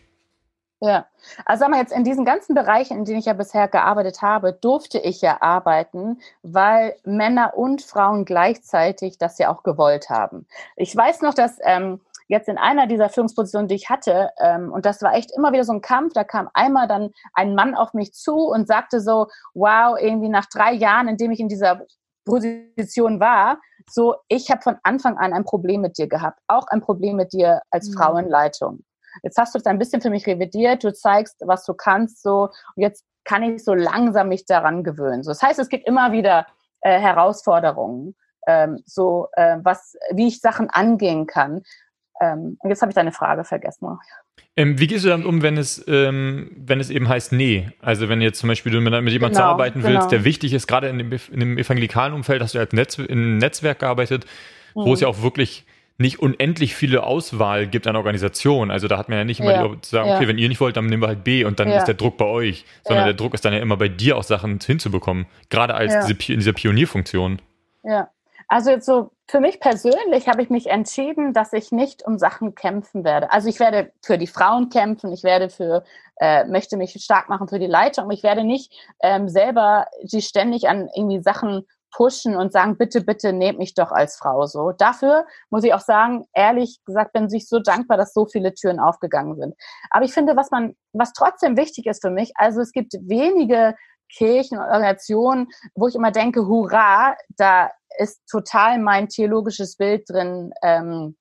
Ja, also sagen wir jetzt in diesen ganzen Bereichen, in denen ich ja bisher gearbeitet habe, durfte ich ja arbeiten, weil Männer und Frauen gleichzeitig das ja auch gewollt haben. Ich weiß noch, dass ähm, jetzt in einer dieser Führungspositionen, die ich hatte, ähm, und das war echt immer wieder so ein Kampf, da kam einmal dann ein Mann auf mich zu und sagte so, wow, irgendwie nach drei Jahren, in dem ich in dieser Position war, so, ich habe von Anfang an ein Problem mit dir gehabt, auch ein Problem mit dir als mhm. Frau in Leitung. Jetzt hast du es ein bisschen für mich revidiert, du zeigst, was du kannst, so, und jetzt kann ich so langsam mich daran gewöhnen. So, das heißt, es gibt immer wieder äh, Herausforderungen, ähm, so, äh, was, wie ich Sachen angehen kann. Ähm, und jetzt habe ich deine Frage vergessen. Ähm, wie gehst du damit um, wenn es, ähm, wenn es eben heißt, nee? Also wenn jetzt zum Beispiel du mit, mit jemandem genau, zusammenarbeiten willst, genau. der wichtig ist, gerade in dem, in dem evangelikalen Umfeld hast du als Netz, in einem Netzwerk gearbeitet, mhm. wo es ja auch wirklich nicht unendlich viele Auswahl gibt an Organisationen. Also da hat man ja nicht immer ja. die, zu sagen, ja. okay, wenn ihr nicht wollt, dann nehmen wir halt B und dann ja. ist der Druck bei euch. Sondern der Druck ist dann ja immer bei dir auch Sachen hinzubekommen. Gerade als diese, in dieser Pionierfunktion. Ja. Also jetzt so für mich persönlich habe ich mich entschieden, dass ich nicht um Sachen kämpfen werde. Also ich werde für die Frauen kämpfen, ich werde für, äh, möchte mich stark machen für die Leitung, ich werde nicht ähm, selber sie ständig an irgendwie Sachen pushen und sagen, bitte, bitte nehmt mich doch als Frau so. Dafür muss ich auch sagen, ehrlich gesagt, bin ich so dankbar, dass so viele Türen aufgegangen sind. Aber ich finde, was man, was trotzdem wichtig ist für mich, also es gibt wenige Kirchen und Organisationen, wo ich immer denke, hurra, da ist total mein theologisches Bild drin, ähm,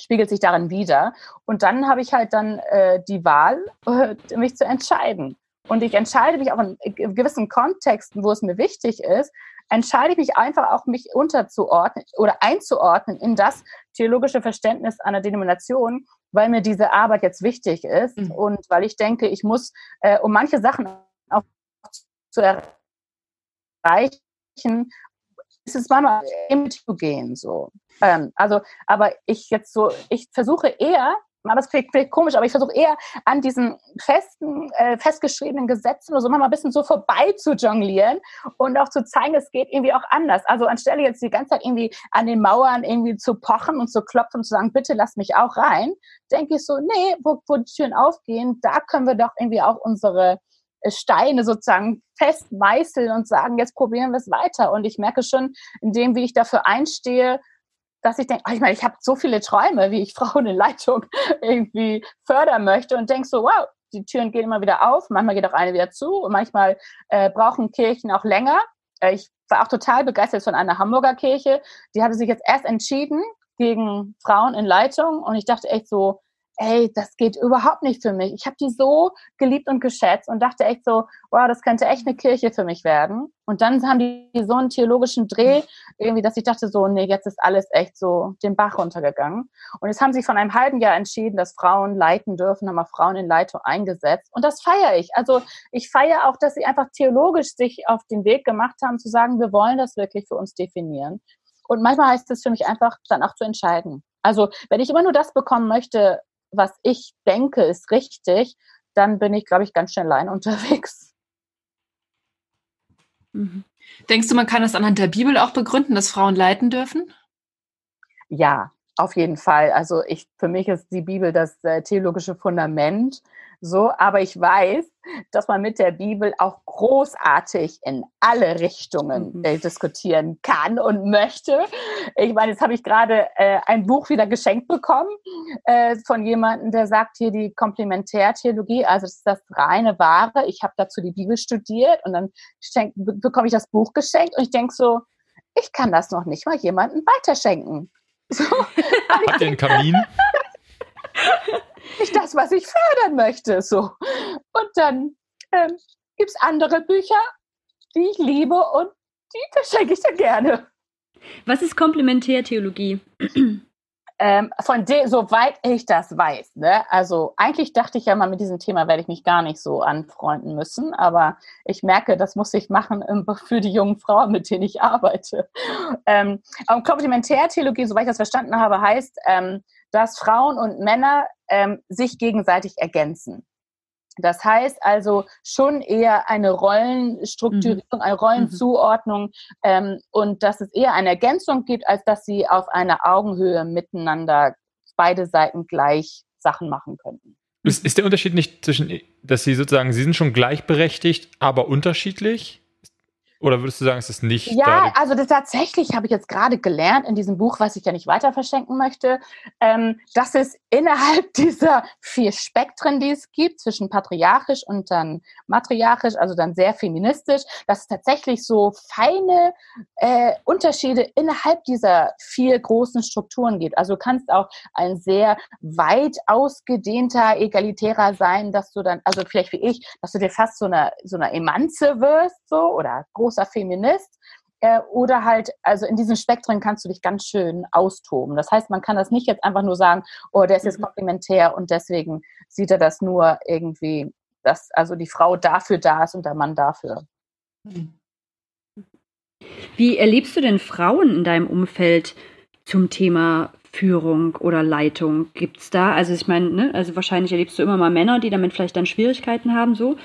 spiegelt sich darin wieder. Und dann habe ich halt dann äh, die Wahl, äh, mich zu entscheiden. Und ich entscheide mich auch in gewissen Kontexten, wo es mir wichtig ist, entscheide ich mich einfach auch, mich unterzuordnen oder einzuordnen in das theologische Verständnis einer Denomination, weil mir diese Arbeit jetzt wichtig ist mhm. und weil ich denke, ich muss, äh, um manche Sachen zu erreichen, ist es manchmal im zu gehen so. Ähm, also, aber ich jetzt so, ich versuche eher aber das klingt, klingt komisch, aber ich versuche eher an diesen festen, äh, festgeschriebenen Gesetzen oder so mal ein bisschen so vorbei zu jonglieren und auch zu zeigen, es geht irgendwie auch anders. Also anstelle jetzt die ganze Zeit irgendwie an den Mauern irgendwie zu pochen und zu klopfen und zu sagen, bitte lass mich auch rein, denke ich so, nee, wo, wo die Türen aufgehen, da können wir doch irgendwie auch unsere Steine sozusagen festmeißeln und sagen, jetzt probieren wir es weiter. Und ich merke schon, in dem, wie ich dafür einstehe, dass ich denke, oh, ich meine, ich habe so viele Träume, wie ich Frauen in Leitung irgendwie fördern möchte und denke so, wow, die Türen gehen immer wieder auf, manchmal geht auch eine wieder zu und manchmal äh, brauchen Kirchen auch länger. Äh, ich war auch total begeistert von einer Hamburger Kirche, die hatte sich jetzt erst entschieden gegen Frauen in Leitung und ich dachte echt so, ey, das geht überhaupt nicht für mich. Ich habe die so geliebt und geschätzt und dachte echt so, wow, das könnte echt eine Kirche für mich werden. Und dann haben die so einen theologischen Dreh, irgendwie, dass ich dachte so, nee, jetzt ist alles echt so den Bach runtergegangen. Und jetzt haben sie von einem halben Jahr entschieden, dass Frauen leiten dürfen, haben auch Frauen in Leitung eingesetzt. Und das feiere ich. Also ich feiere auch, dass sie einfach theologisch sich auf den Weg gemacht haben, zu sagen, wir wollen das wirklich für uns definieren. Und manchmal heißt es für mich einfach, dann auch zu entscheiden. Also wenn ich immer nur das bekommen möchte, was ich denke, ist richtig, dann bin ich, glaube ich, ganz schnell allein unterwegs. Mhm. Denkst du, man kann das anhand der Bibel auch begründen, dass Frauen leiten dürfen? Ja, auf jeden Fall. Also ich, für mich ist die Bibel das äh, theologische Fundament. So, aber ich weiß, dass man mit der Bibel auch großartig in alle Richtungen mhm. äh, diskutieren kann und möchte. Ich meine, jetzt habe ich gerade äh, ein Buch wieder geschenkt bekommen äh, von jemandem, der sagt hier die Komplementärtheologie, also das ist das reine Wahre. Ich habe dazu die Bibel studiert und dann schenk, bekomme ich das Buch geschenkt und ich denke so, ich kann das noch nicht mal jemandem weiterschenken. So. Habt ihr einen Kamin? nicht das, was ich fördern möchte. So. Und dann ähm, gibt es andere Bücher, die ich liebe und die verschenke ich dann gerne. Was ist Komplementärtheologie? Ähm, von dem, soweit ich das weiß, ne? Also eigentlich dachte ich ja mal, mit diesem Thema werde ich mich gar nicht so anfreunden müssen, aber ich merke, das muss ich machen für die jungen Frauen, mit denen ich arbeite. Ähm, Komplementärtheologie, soweit ich das verstanden habe, heißt, ähm, dass Frauen und Männer ähm, sich gegenseitig ergänzen. Das heißt also schon eher eine Rollenstrukturierung, mhm. eine Rollenzuordnung ähm, und dass es eher eine Ergänzung gibt, als dass sie auf einer Augenhöhe miteinander beide Seiten gleich Sachen machen könnten. Ist, ist der Unterschied nicht zwischen, dass sie sozusagen, sie sind schon gleichberechtigt, aber unterschiedlich? Oder würdest du sagen, es ist nicht? Ja, also das tatsächlich habe ich jetzt gerade gelernt in diesem Buch, was ich ja nicht weiter verschenken möchte, ähm, dass es innerhalb dieser vier Spektren, die es gibt, zwischen patriarchisch und dann matriarchisch, also dann sehr feministisch, dass es tatsächlich so feine äh, Unterschiede innerhalb dieser vier großen Strukturen gibt. Also du kannst auch ein sehr weit ausgedehnter Egalitärer sein, dass du dann, also vielleicht wie ich, dass du dir fast so eine so eine Emanze wirst, so oder großer Feminist. Äh, oder halt, also in diesen Spektren kannst du dich ganz schön austoben. Das heißt, man kann das nicht jetzt einfach nur sagen, oh, der ist jetzt mhm. komplementär und deswegen sieht er das nur irgendwie, dass also die Frau dafür da ist und der Mann dafür. Wie erlebst du denn Frauen in deinem Umfeld zum Thema Führung oder Leitung? Gibt es da, also ich meine, ne, also wahrscheinlich erlebst du immer mal Männer, die damit vielleicht dann Schwierigkeiten haben, so.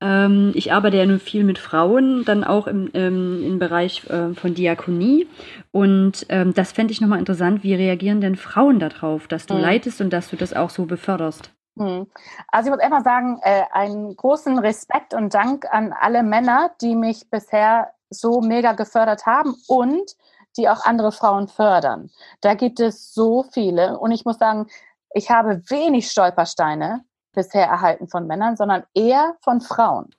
Ähm, ich arbeite ja nun viel mit Frauen, dann auch im, ähm, im Bereich äh, von Diakonie. Und ähm, das fände ich nochmal interessant. Wie reagieren denn Frauen darauf, dass du mhm. leitest und dass du das auch so beförderst? Hm. Also ich muss einfach sagen, äh, einen großen Respekt und Dank an alle Männer, die mich bisher so mega gefördert haben und die auch andere Frauen fördern. Da gibt es so viele und ich muss sagen, ich habe wenig Stolpersteine bisher erhalten von Männern, sondern eher von Frauen.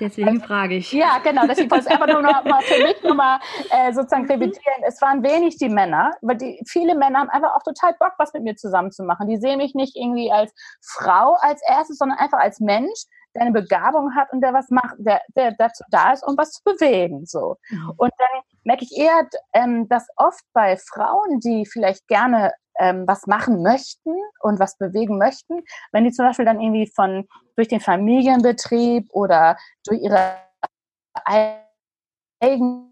Deswegen also, frage ich. Ja, genau. Deswegen wollte ich einfach nur noch mal für mich nochmal äh, sozusagen revidieren. Es waren wenig die Männer, weil die, viele Männer haben einfach auch total Bock, was mit mir zusammen zu machen. Die sehen mich nicht irgendwie als Frau als erstes, sondern einfach als Mensch, der eine Begabung hat und der was macht, der, der dazu da ist, um was zu bewegen. So. Mhm. Und dann merke ich eher, ähm, dass oft bei Frauen, die vielleicht gerne ähm, was machen möchten und was bewegen möchten, wenn die zum Beispiel dann irgendwie von durch den Familienbetrieb oder durch ihre eigenen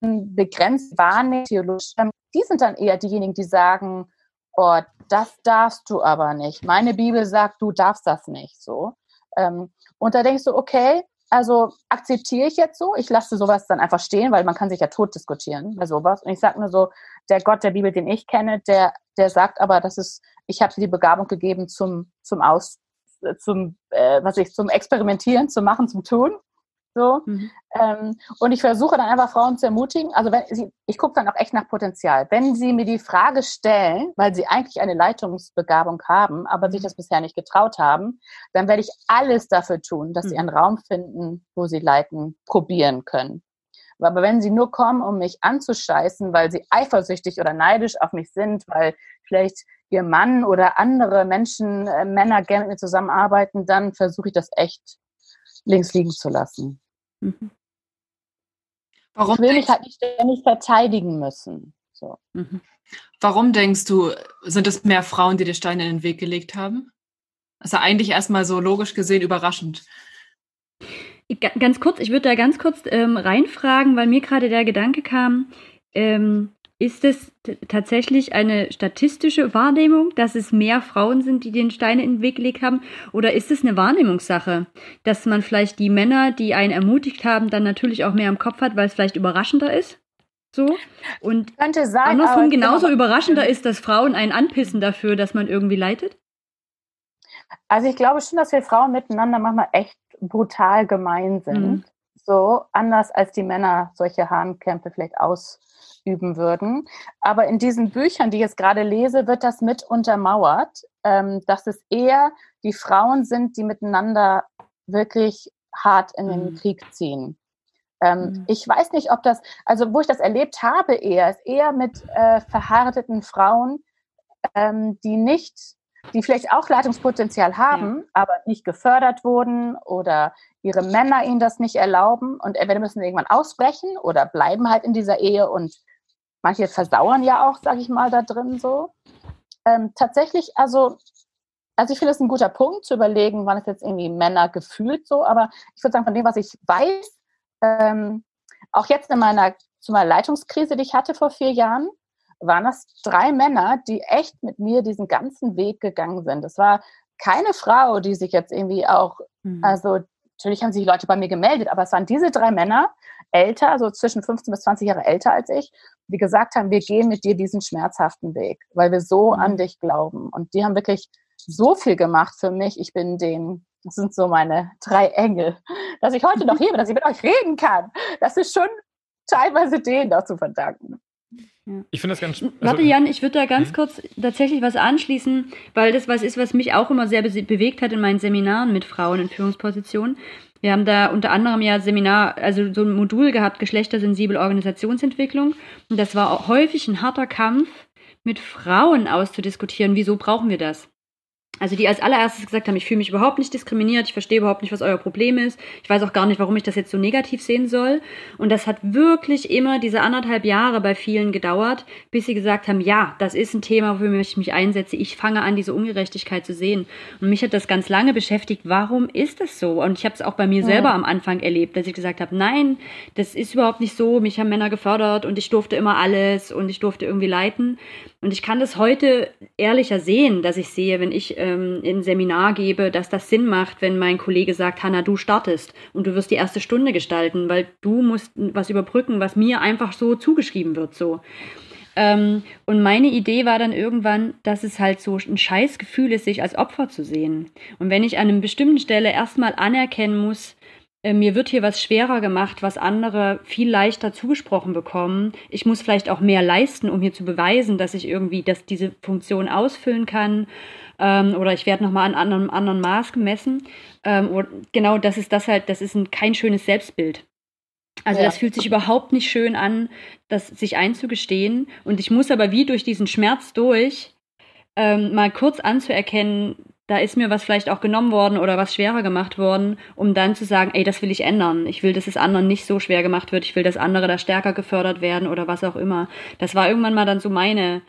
begrenzt Wahrnehmung, die sind dann eher diejenigen, die sagen, oh, das darfst du aber nicht. Meine Bibel sagt, du darfst das nicht so. Ähm, und da denkst du, okay, also akzeptiere ich jetzt so, ich lasse sowas dann einfach stehen, weil man kann sich ja tot diskutieren bei sowas. Und ich sage nur so, der Gott der Bibel, den ich kenne, der, der sagt aber, dass es, ich habe dir die Begabung gegeben zum, zum Aus, zum, äh, was ich, zum Experimentieren, zum Machen, zum Tun. So. Mhm. Ähm, und ich versuche dann einfach Frauen zu ermutigen. Also wenn sie, ich gucke dann auch echt nach Potenzial. Wenn sie mir die Frage stellen, weil sie eigentlich eine Leitungsbegabung haben, aber sich mhm. das bisher nicht getraut haben, dann werde ich alles dafür tun, dass mhm. sie einen Raum finden, wo sie leiten, probieren können. Aber wenn sie nur kommen, um mich anzuscheißen, weil sie eifersüchtig oder neidisch auf mich sind, weil vielleicht ihr Mann oder andere Menschen, äh, Männer gerne mit mir zusammenarbeiten, dann versuche ich das echt links liegen zu lassen. Mhm. Warum ich will mich halt nicht ständig verteidigen müssen. So. Mhm. Warum denkst du, sind es mehr Frauen, die dir Steine in den Weg gelegt haben? Das ist ja eigentlich erstmal so logisch gesehen überraschend. Ganz kurz, ich würde da ganz kurz ähm, reinfragen, weil mir gerade der Gedanke kam, ähm, ist es tatsächlich eine statistische Wahrnehmung, dass es mehr Frauen sind, die den Stein in den Weg gelegt haben? Oder ist es eine Wahrnehmungssache, dass man vielleicht die Männer, die einen ermutigt haben, dann natürlich auch mehr im Kopf hat, weil es vielleicht überraschender ist? So. Und Könnte sein, andersrum genauso genau. überraschender ist, dass Frauen einen anpissen dafür, dass man irgendwie leitet? Also ich glaube schon, dass wir Frauen miteinander manchmal echt brutal gemein sind. Mhm. So anders als die Männer solche Hahnkämpfe vielleicht aus üben würden. Aber in diesen Büchern, die ich jetzt gerade lese, wird das mit untermauert, ähm, dass es eher die Frauen sind, die miteinander wirklich hart in den mhm. Krieg ziehen. Ähm, mhm. Ich weiß nicht, ob das, also wo ich das erlebt habe, eher, ist eher mit äh, verhärteten Frauen, ähm, die nicht die vielleicht auch Leitungspotenzial haben, ja. aber nicht gefördert wurden oder ihre Männer ihnen das nicht erlauben und entweder müssen sie irgendwann ausbrechen oder bleiben halt in dieser Ehe und manche versauern ja auch, sag ich mal, da drin so. Ähm, tatsächlich, also, also ich finde es ein guter Punkt zu überlegen, wann es jetzt irgendwie Männer gefühlt so, aber ich würde sagen, von dem, was ich weiß, ähm, auch jetzt in meiner, zu meiner Leitungskrise, die ich hatte vor vier Jahren, waren das drei Männer, die echt mit mir diesen ganzen Weg gegangen sind. Es war keine Frau, die sich jetzt irgendwie auch, mhm. also natürlich haben sich Leute bei mir gemeldet, aber es waren diese drei Männer, älter, so zwischen 15 bis 20 Jahre älter als ich, die gesagt haben, wir gehen mit dir diesen schmerzhaften Weg, weil wir so mhm. an dich glauben. Und die haben wirklich so viel gemacht für mich. Ich bin denen, das sind so meine drei Engel, dass ich heute noch hier bin, dass ich mit euch reden kann. Das ist schon teilweise denen auch zu verdanken. Ja. Ich finde das ganz. Also, Warte, Jan, ich würde da ganz hm? kurz tatsächlich was anschließen, weil das was ist, was mich auch immer sehr be bewegt hat in meinen Seminaren mit Frauen in Führungspositionen. Wir haben da unter anderem ja Seminar, also so ein Modul gehabt, geschlechtersensibel Organisationsentwicklung. Und das war auch häufig ein harter Kampf, mit Frauen auszudiskutieren, wieso brauchen wir das? Also die als allererstes gesagt haben, ich fühle mich überhaupt nicht diskriminiert, ich verstehe überhaupt nicht, was euer Problem ist, ich weiß auch gar nicht, warum ich das jetzt so negativ sehen soll. Und das hat wirklich immer diese anderthalb Jahre bei vielen gedauert, bis sie gesagt haben, ja, das ist ein Thema, wofür ich mich einsetze, ich fange an, diese Ungerechtigkeit zu sehen. Und mich hat das ganz lange beschäftigt, warum ist das so? Und ich habe es auch bei mir selber am Anfang erlebt, dass ich gesagt habe, nein, das ist überhaupt nicht so, mich haben Männer gefördert und ich durfte immer alles und ich durfte irgendwie leiten. Und ich kann das heute ehrlicher sehen, dass ich sehe, wenn ich ähm, ein Seminar gebe, dass das Sinn macht, wenn mein Kollege sagt, Hanna, du startest und du wirst die erste Stunde gestalten, weil du musst was überbrücken, was mir einfach so zugeschrieben wird, so. Ähm, und meine Idee war dann irgendwann, dass es halt so ein Scheißgefühl ist, sich als Opfer zu sehen. Und wenn ich an einer bestimmten Stelle erstmal anerkennen muss, mir wird hier was schwerer gemacht, was andere viel leichter zugesprochen bekommen. Ich muss vielleicht auch mehr leisten, um hier zu beweisen, dass ich irgendwie dass diese Funktion ausfüllen kann. Ähm, oder ich werde nochmal an anderem anderen Maß gemessen. Ähm, genau, das ist das halt, das ist ein, kein schönes Selbstbild. Also ja. das fühlt sich überhaupt nicht schön an, das sich einzugestehen. Und ich muss aber wie durch diesen Schmerz durch, ähm, mal kurz anzuerkennen, da ist mir was vielleicht auch genommen worden oder was schwerer gemacht worden, um dann zu sagen, ey, das will ich ändern. Ich will, dass es anderen nicht so schwer gemacht wird. Ich will, dass andere da stärker gefördert werden oder was auch immer. Das war irgendwann mal dann so meine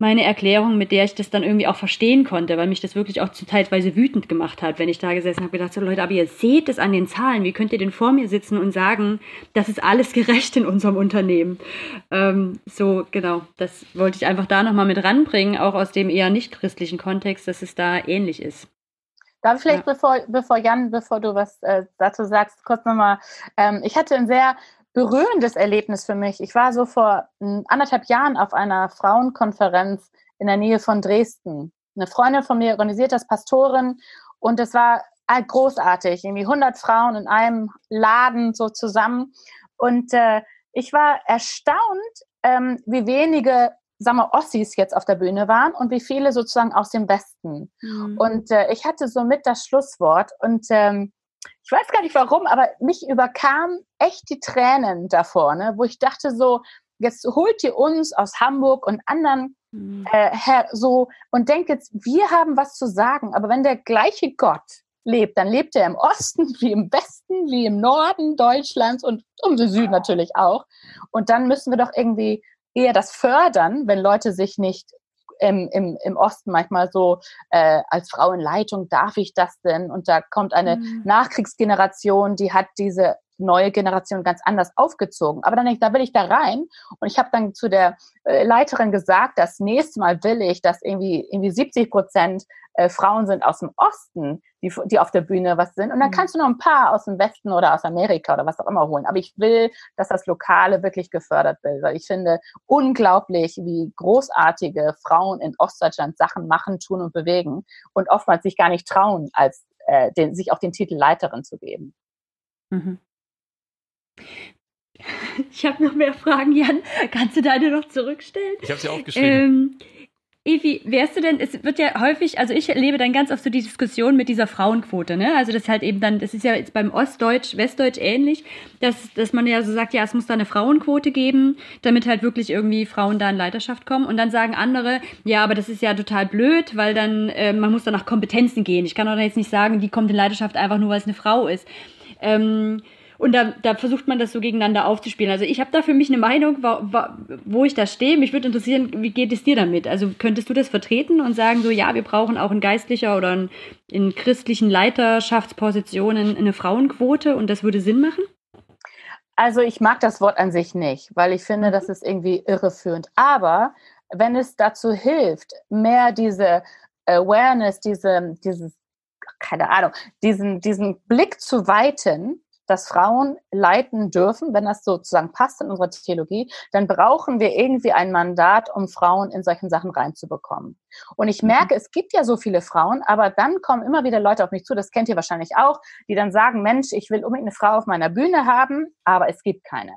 meine Erklärung, mit der ich das dann irgendwie auch verstehen konnte, weil mich das wirklich auch zu teilweise wütend gemacht hat, wenn ich da gesessen habe, gedacht so Leute, aber ihr seht es an den Zahlen, wie könnt ihr denn vor mir sitzen und sagen, das ist alles gerecht in unserem Unternehmen? Ähm, so, genau, das wollte ich einfach da nochmal mit ranbringen, auch aus dem eher nicht christlichen Kontext, dass es da ähnlich ist. Darf ich vielleicht, ja. bevor, bevor Jan, bevor du was äh, dazu sagst, kurz nochmal, ähm, ich hatte ein sehr berührendes Erlebnis für mich. Ich war so vor anderthalb Jahren auf einer Frauenkonferenz in der Nähe von Dresden. Eine Freundin von mir organisiert das Pastorin und es war großartig, irgendwie 100 Frauen in einem Laden so zusammen. Und äh, ich war erstaunt, ähm, wie wenige sagen wir, Ossis jetzt auf der Bühne waren und wie viele sozusagen aus dem Westen. Mhm. Und äh, ich hatte so mit das Schlusswort und ähm, ich weiß gar nicht warum, aber mich überkam echt die Tränen davor, ne, wo ich dachte so, jetzt holt ihr uns aus Hamburg und anderen mhm. äh, her, so und denkt jetzt, wir haben was zu sagen, aber wenn der gleiche Gott lebt, dann lebt er im Osten wie im Westen, wie im Norden Deutschlands und im Süden natürlich auch. Und dann müssen wir doch irgendwie eher das fördern, wenn Leute sich nicht im, im, im Osten manchmal so, äh, als Frau in Leitung, darf ich das denn? Und da kommt eine mhm. Nachkriegsgeneration, die hat diese neue Generation ganz anders aufgezogen. Aber dann ich, da will ich da rein. Und ich habe dann zu der äh, Leiterin gesagt, das nächste Mal will ich, dass irgendwie, irgendwie 70 Prozent äh, Frauen sind aus dem Osten, die, die auf der Bühne was sind. Und dann mhm. kannst du noch ein paar aus dem Westen oder aus Amerika oder was auch immer holen. Aber ich will, dass das Lokale wirklich gefördert wird, weil ich finde unglaublich, wie großartige Frauen in Ostdeutschland Sachen machen, tun und bewegen und oftmals sich gar nicht trauen, als äh, den, sich auch den Titel Leiterin zu geben. Mhm. Ich habe noch mehr Fragen, Jan. Kannst du deine noch zurückstellen? Ich habe sie aufgeschrieben. Ähm, Evi, wärst du denn, es wird ja häufig, also ich erlebe dann ganz oft so die Diskussion mit dieser Frauenquote, ne? Also das halt eben dann, das ist ja jetzt beim Ostdeutsch, Westdeutsch ähnlich, dass, dass man ja so sagt, ja, es muss da eine Frauenquote geben, damit halt wirklich irgendwie Frauen da in Leiterschaft kommen. Und dann sagen andere, ja, aber das ist ja total blöd, weil dann, äh, man muss dann nach Kompetenzen gehen. Ich kann doch jetzt nicht sagen, die kommt in Leiterschaft einfach nur, weil es eine Frau ist. Ähm, und da, da versucht man das so gegeneinander aufzuspielen. Also ich habe da für mich eine Meinung, wo, ich da stehe. Mich würde interessieren, wie geht es dir damit? Also könntest du das vertreten und sagen so, ja, wir brauchen auch in geistlicher oder in, in christlichen Leiterschaftspositionen eine Frauenquote und das würde Sinn machen? Also ich mag das Wort an sich nicht, weil ich finde, das ist irgendwie irreführend. Aber wenn es dazu hilft, mehr diese Awareness, diese, dieses, keine Ahnung, diesen, diesen Blick zu weiten, dass Frauen leiten dürfen, wenn das sozusagen passt in unserer Theologie, dann brauchen wir irgendwie ein Mandat, um Frauen in solchen Sachen reinzubekommen. Und ich mhm. merke, es gibt ja so viele Frauen, aber dann kommen immer wieder Leute auf mich zu, das kennt ihr wahrscheinlich auch, die dann sagen, Mensch, ich will unbedingt eine Frau auf meiner Bühne haben, aber es gibt keine.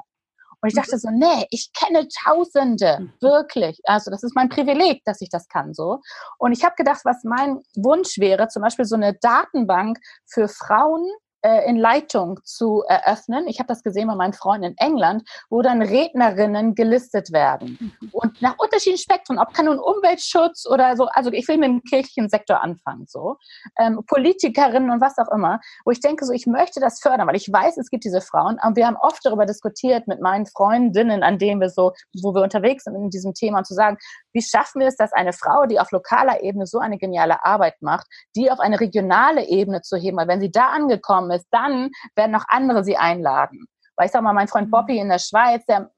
Und ich dachte mhm. so, nee, ich kenne Tausende, mhm. wirklich. Also das ist mein Privileg, dass ich das kann so. Und ich habe gedacht, was mein Wunsch wäre, zum Beispiel so eine Datenbank für Frauen, äh, in Leitung zu eröffnen. Ich habe das gesehen bei meinen Freunden in England, wo dann Rednerinnen gelistet werden. Mhm. Und nach unterschiedlichen Spektren, ob kann nun Umweltschutz oder so, also ich will mit dem kirchlichen Sektor anfangen, so. Ähm, Politikerinnen und was auch immer, wo ich denke, so, ich möchte das fördern, weil ich weiß, es gibt diese Frauen. Und wir haben oft darüber diskutiert mit meinen Freundinnen, an denen wir so, wo wir unterwegs sind in diesem Thema, zu sagen, wie schaffen wir es, dass eine Frau, die auf lokaler Ebene so eine geniale Arbeit macht, die auf eine regionale Ebene zu heben, weil wenn sie da angekommen ist, dann werden noch andere sie einladen. Weil ich sag mal, mein Freund mhm. Bobby in der Schweiz, der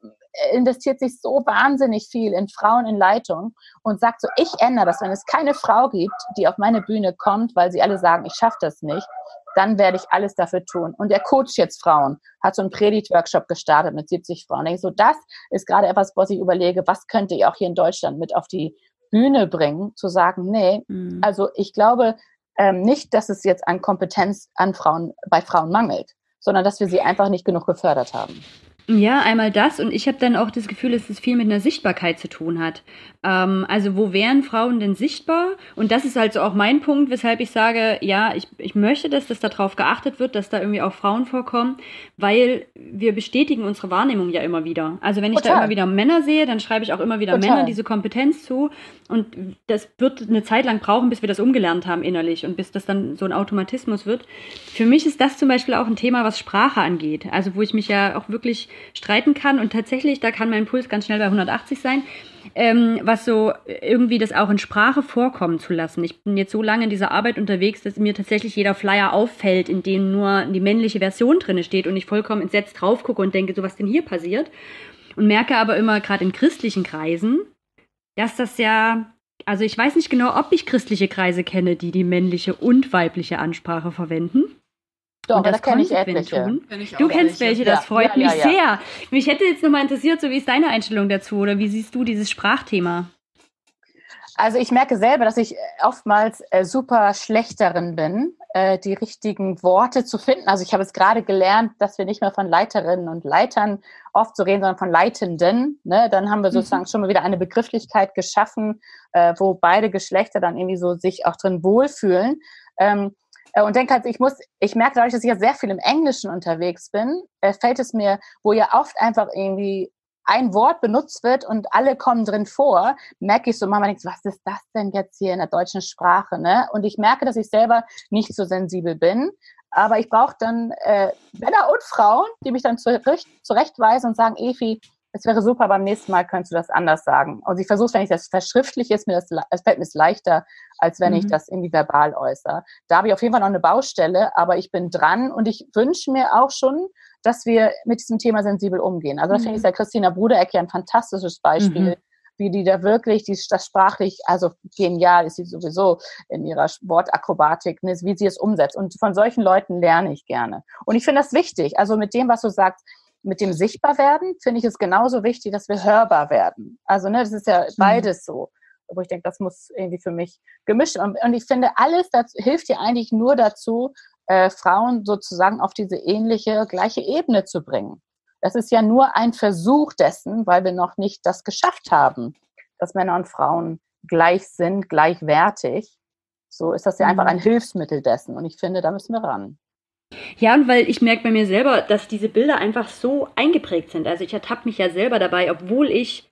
investiert sich so wahnsinnig viel in Frauen in Leitung und sagt so, ich ändere das, wenn es keine Frau gibt, die auf meine Bühne kommt, weil sie alle sagen, ich schaffe das nicht, dann werde ich alles dafür tun. Und der Coach jetzt Frauen, hat so einen Predigt-Workshop gestartet mit 70 Frauen. Ich so, das ist gerade etwas, was ich überlege, was könnte ich auch hier in Deutschland mit auf die Bühne bringen, zu sagen, nee, mhm. also ich glaube ähm, nicht, dass es jetzt an Kompetenz an Frauen, bei Frauen mangelt, sondern dass wir sie einfach nicht genug gefördert haben. Ja, einmal das und ich habe dann auch das Gefühl, dass es viel mit einer Sichtbarkeit zu tun hat. Ähm, also wo wären Frauen denn sichtbar? Und das ist halt so auch mein Punkt, weshalb ich sage, ja, ich, ich möchte, dass das darauf geachtet wird, dass da irgendwie auch Frauen vorkommen, weil wir bestätigen unsere Wahrnehmung ja immer wieder. Also wenn ich Total. da immer wieder Männer sehe, dann schreibe ich auch immer wieder Total. Männern diese Kompetenz zu und das wird eine Zeit lang brauchen, bis wir das umgelernt haben innerlich und bis das dann so ein Automatismus wird. Für mich ist das zum Beispiel auch ein Thema, was Sprache angeht. Also wo ich mich ja auch wirklich streiten kann. Und tatsächlich, da kann mein Puls ganz schnell bei 180 sein, ähm, was so irgendwie das auch in Sprache vorkommen zu lassen. Ich bin jetzt so lange in dieser Arbeit unterwegs, dass mir tatsächlich jeder Flyer auffällt, in dem nur die männliche Version drin steht und ich vollkommen entsetzt drauf gucke und denke, so was denn hier passiert. Und merke aber immer, gerade in christlichen Kreisen, dass das ja also ich weiß nicht genau, ob ich christliche Kreise kenne, die die männliche und weibliche Ansprache verwenden. Doch, und das da kenne ich etliche. Kenn ich du kennst welche, das freut ja, mich ja, ja. sehr. Mich hätte jetzt nochmal interessiert, so wie ist deine Einstellung dazu oder wie siehst du dieses Sprachthema? Also ich merke selber, dass ich oftmals äh, super schlecht darin bin, äh, die richtigen Worte zu finden. Also ich habe es gerade gelernt, dass wir nicht mehr von Leiterinnen und Leitern oft so reden, sondern von Leitenden. Ne? Dann haben wir mhm. sozusagen mhm. schon mal wieder eine Begrifflichkeit geschaffen, äh, wo beide Geschlechter dann irgendwie so sich auch drin wohlfühlen. Ähm, äh, und denke halt, ich muss, ich merke dadurch, dass ich ja sehr viel im Englischen unterwegs bin, äh, fällt es mir, wo ja oft einfach irgendwie ein Wort benutzt wird und alle kommen drin vor, merke ich so manchmal, denke, was ist das denn jetzt hier in der deutschen Sprache? Ne? Und ich merke, dass ich selber nicht so sensibel bin. Aber ich brauche dann äh, Männer und Frauen, die mich dann zurecht, zurechtweisen und sagen, Efi, es wäre super, beim nächsten Mal könntest du das anders sagen. Und ich versuche, wenn ich das verschriftliche, ist mir das, es fällt mir leichter, als wenn mhm. ich das irgendwie verbal äußere. Da habe ich auf jeden Fall noch eine Baustelle, aber ich bin dran und ich wünsche mir auch schon, dass wir mit diesem Thema sensibel umgehen. Also da mhm. finde ich der Christina Brudereck ja ein fantastisches Beispiel. Mhm wie die da wirklich, die, das sprachlich, also genial ist sie sowieso in ihrer Wortakrobatik, ne, wie sie es umsetzt. Und von solchen Leuten lerne ich gerne. Und ich finde das wichtig. Also mit dem, was du sagst, mit dem Sichtbarwerden finde ich es genauso wichtig, dass wir hörbar werden. Also, ne, das ist ja mhm. beides so. Wo ich denke, das muss irgendwie für mich gemischt. Und, und ich finde, alles das hilft dir eigentlich nur dazu, äh, Frauen sozusagen auf diese ähnliche, gleiche Ebene zu bringen. Das ist ja nur ein Versuch dessen, weil wir noch nicht das geschafft haben, dass Männer und Frauen gleich sind, gleichwertig, so ist das ja mhm. einfach ein Hilfsmittel dessen. Und ich finde, da müssen wir ran. Ja, und weil ich merke bei mir selber, dass diese Bilder einfach so eingeprägt sind. Also ich ertappe mich ja selber dabei, obwohl ich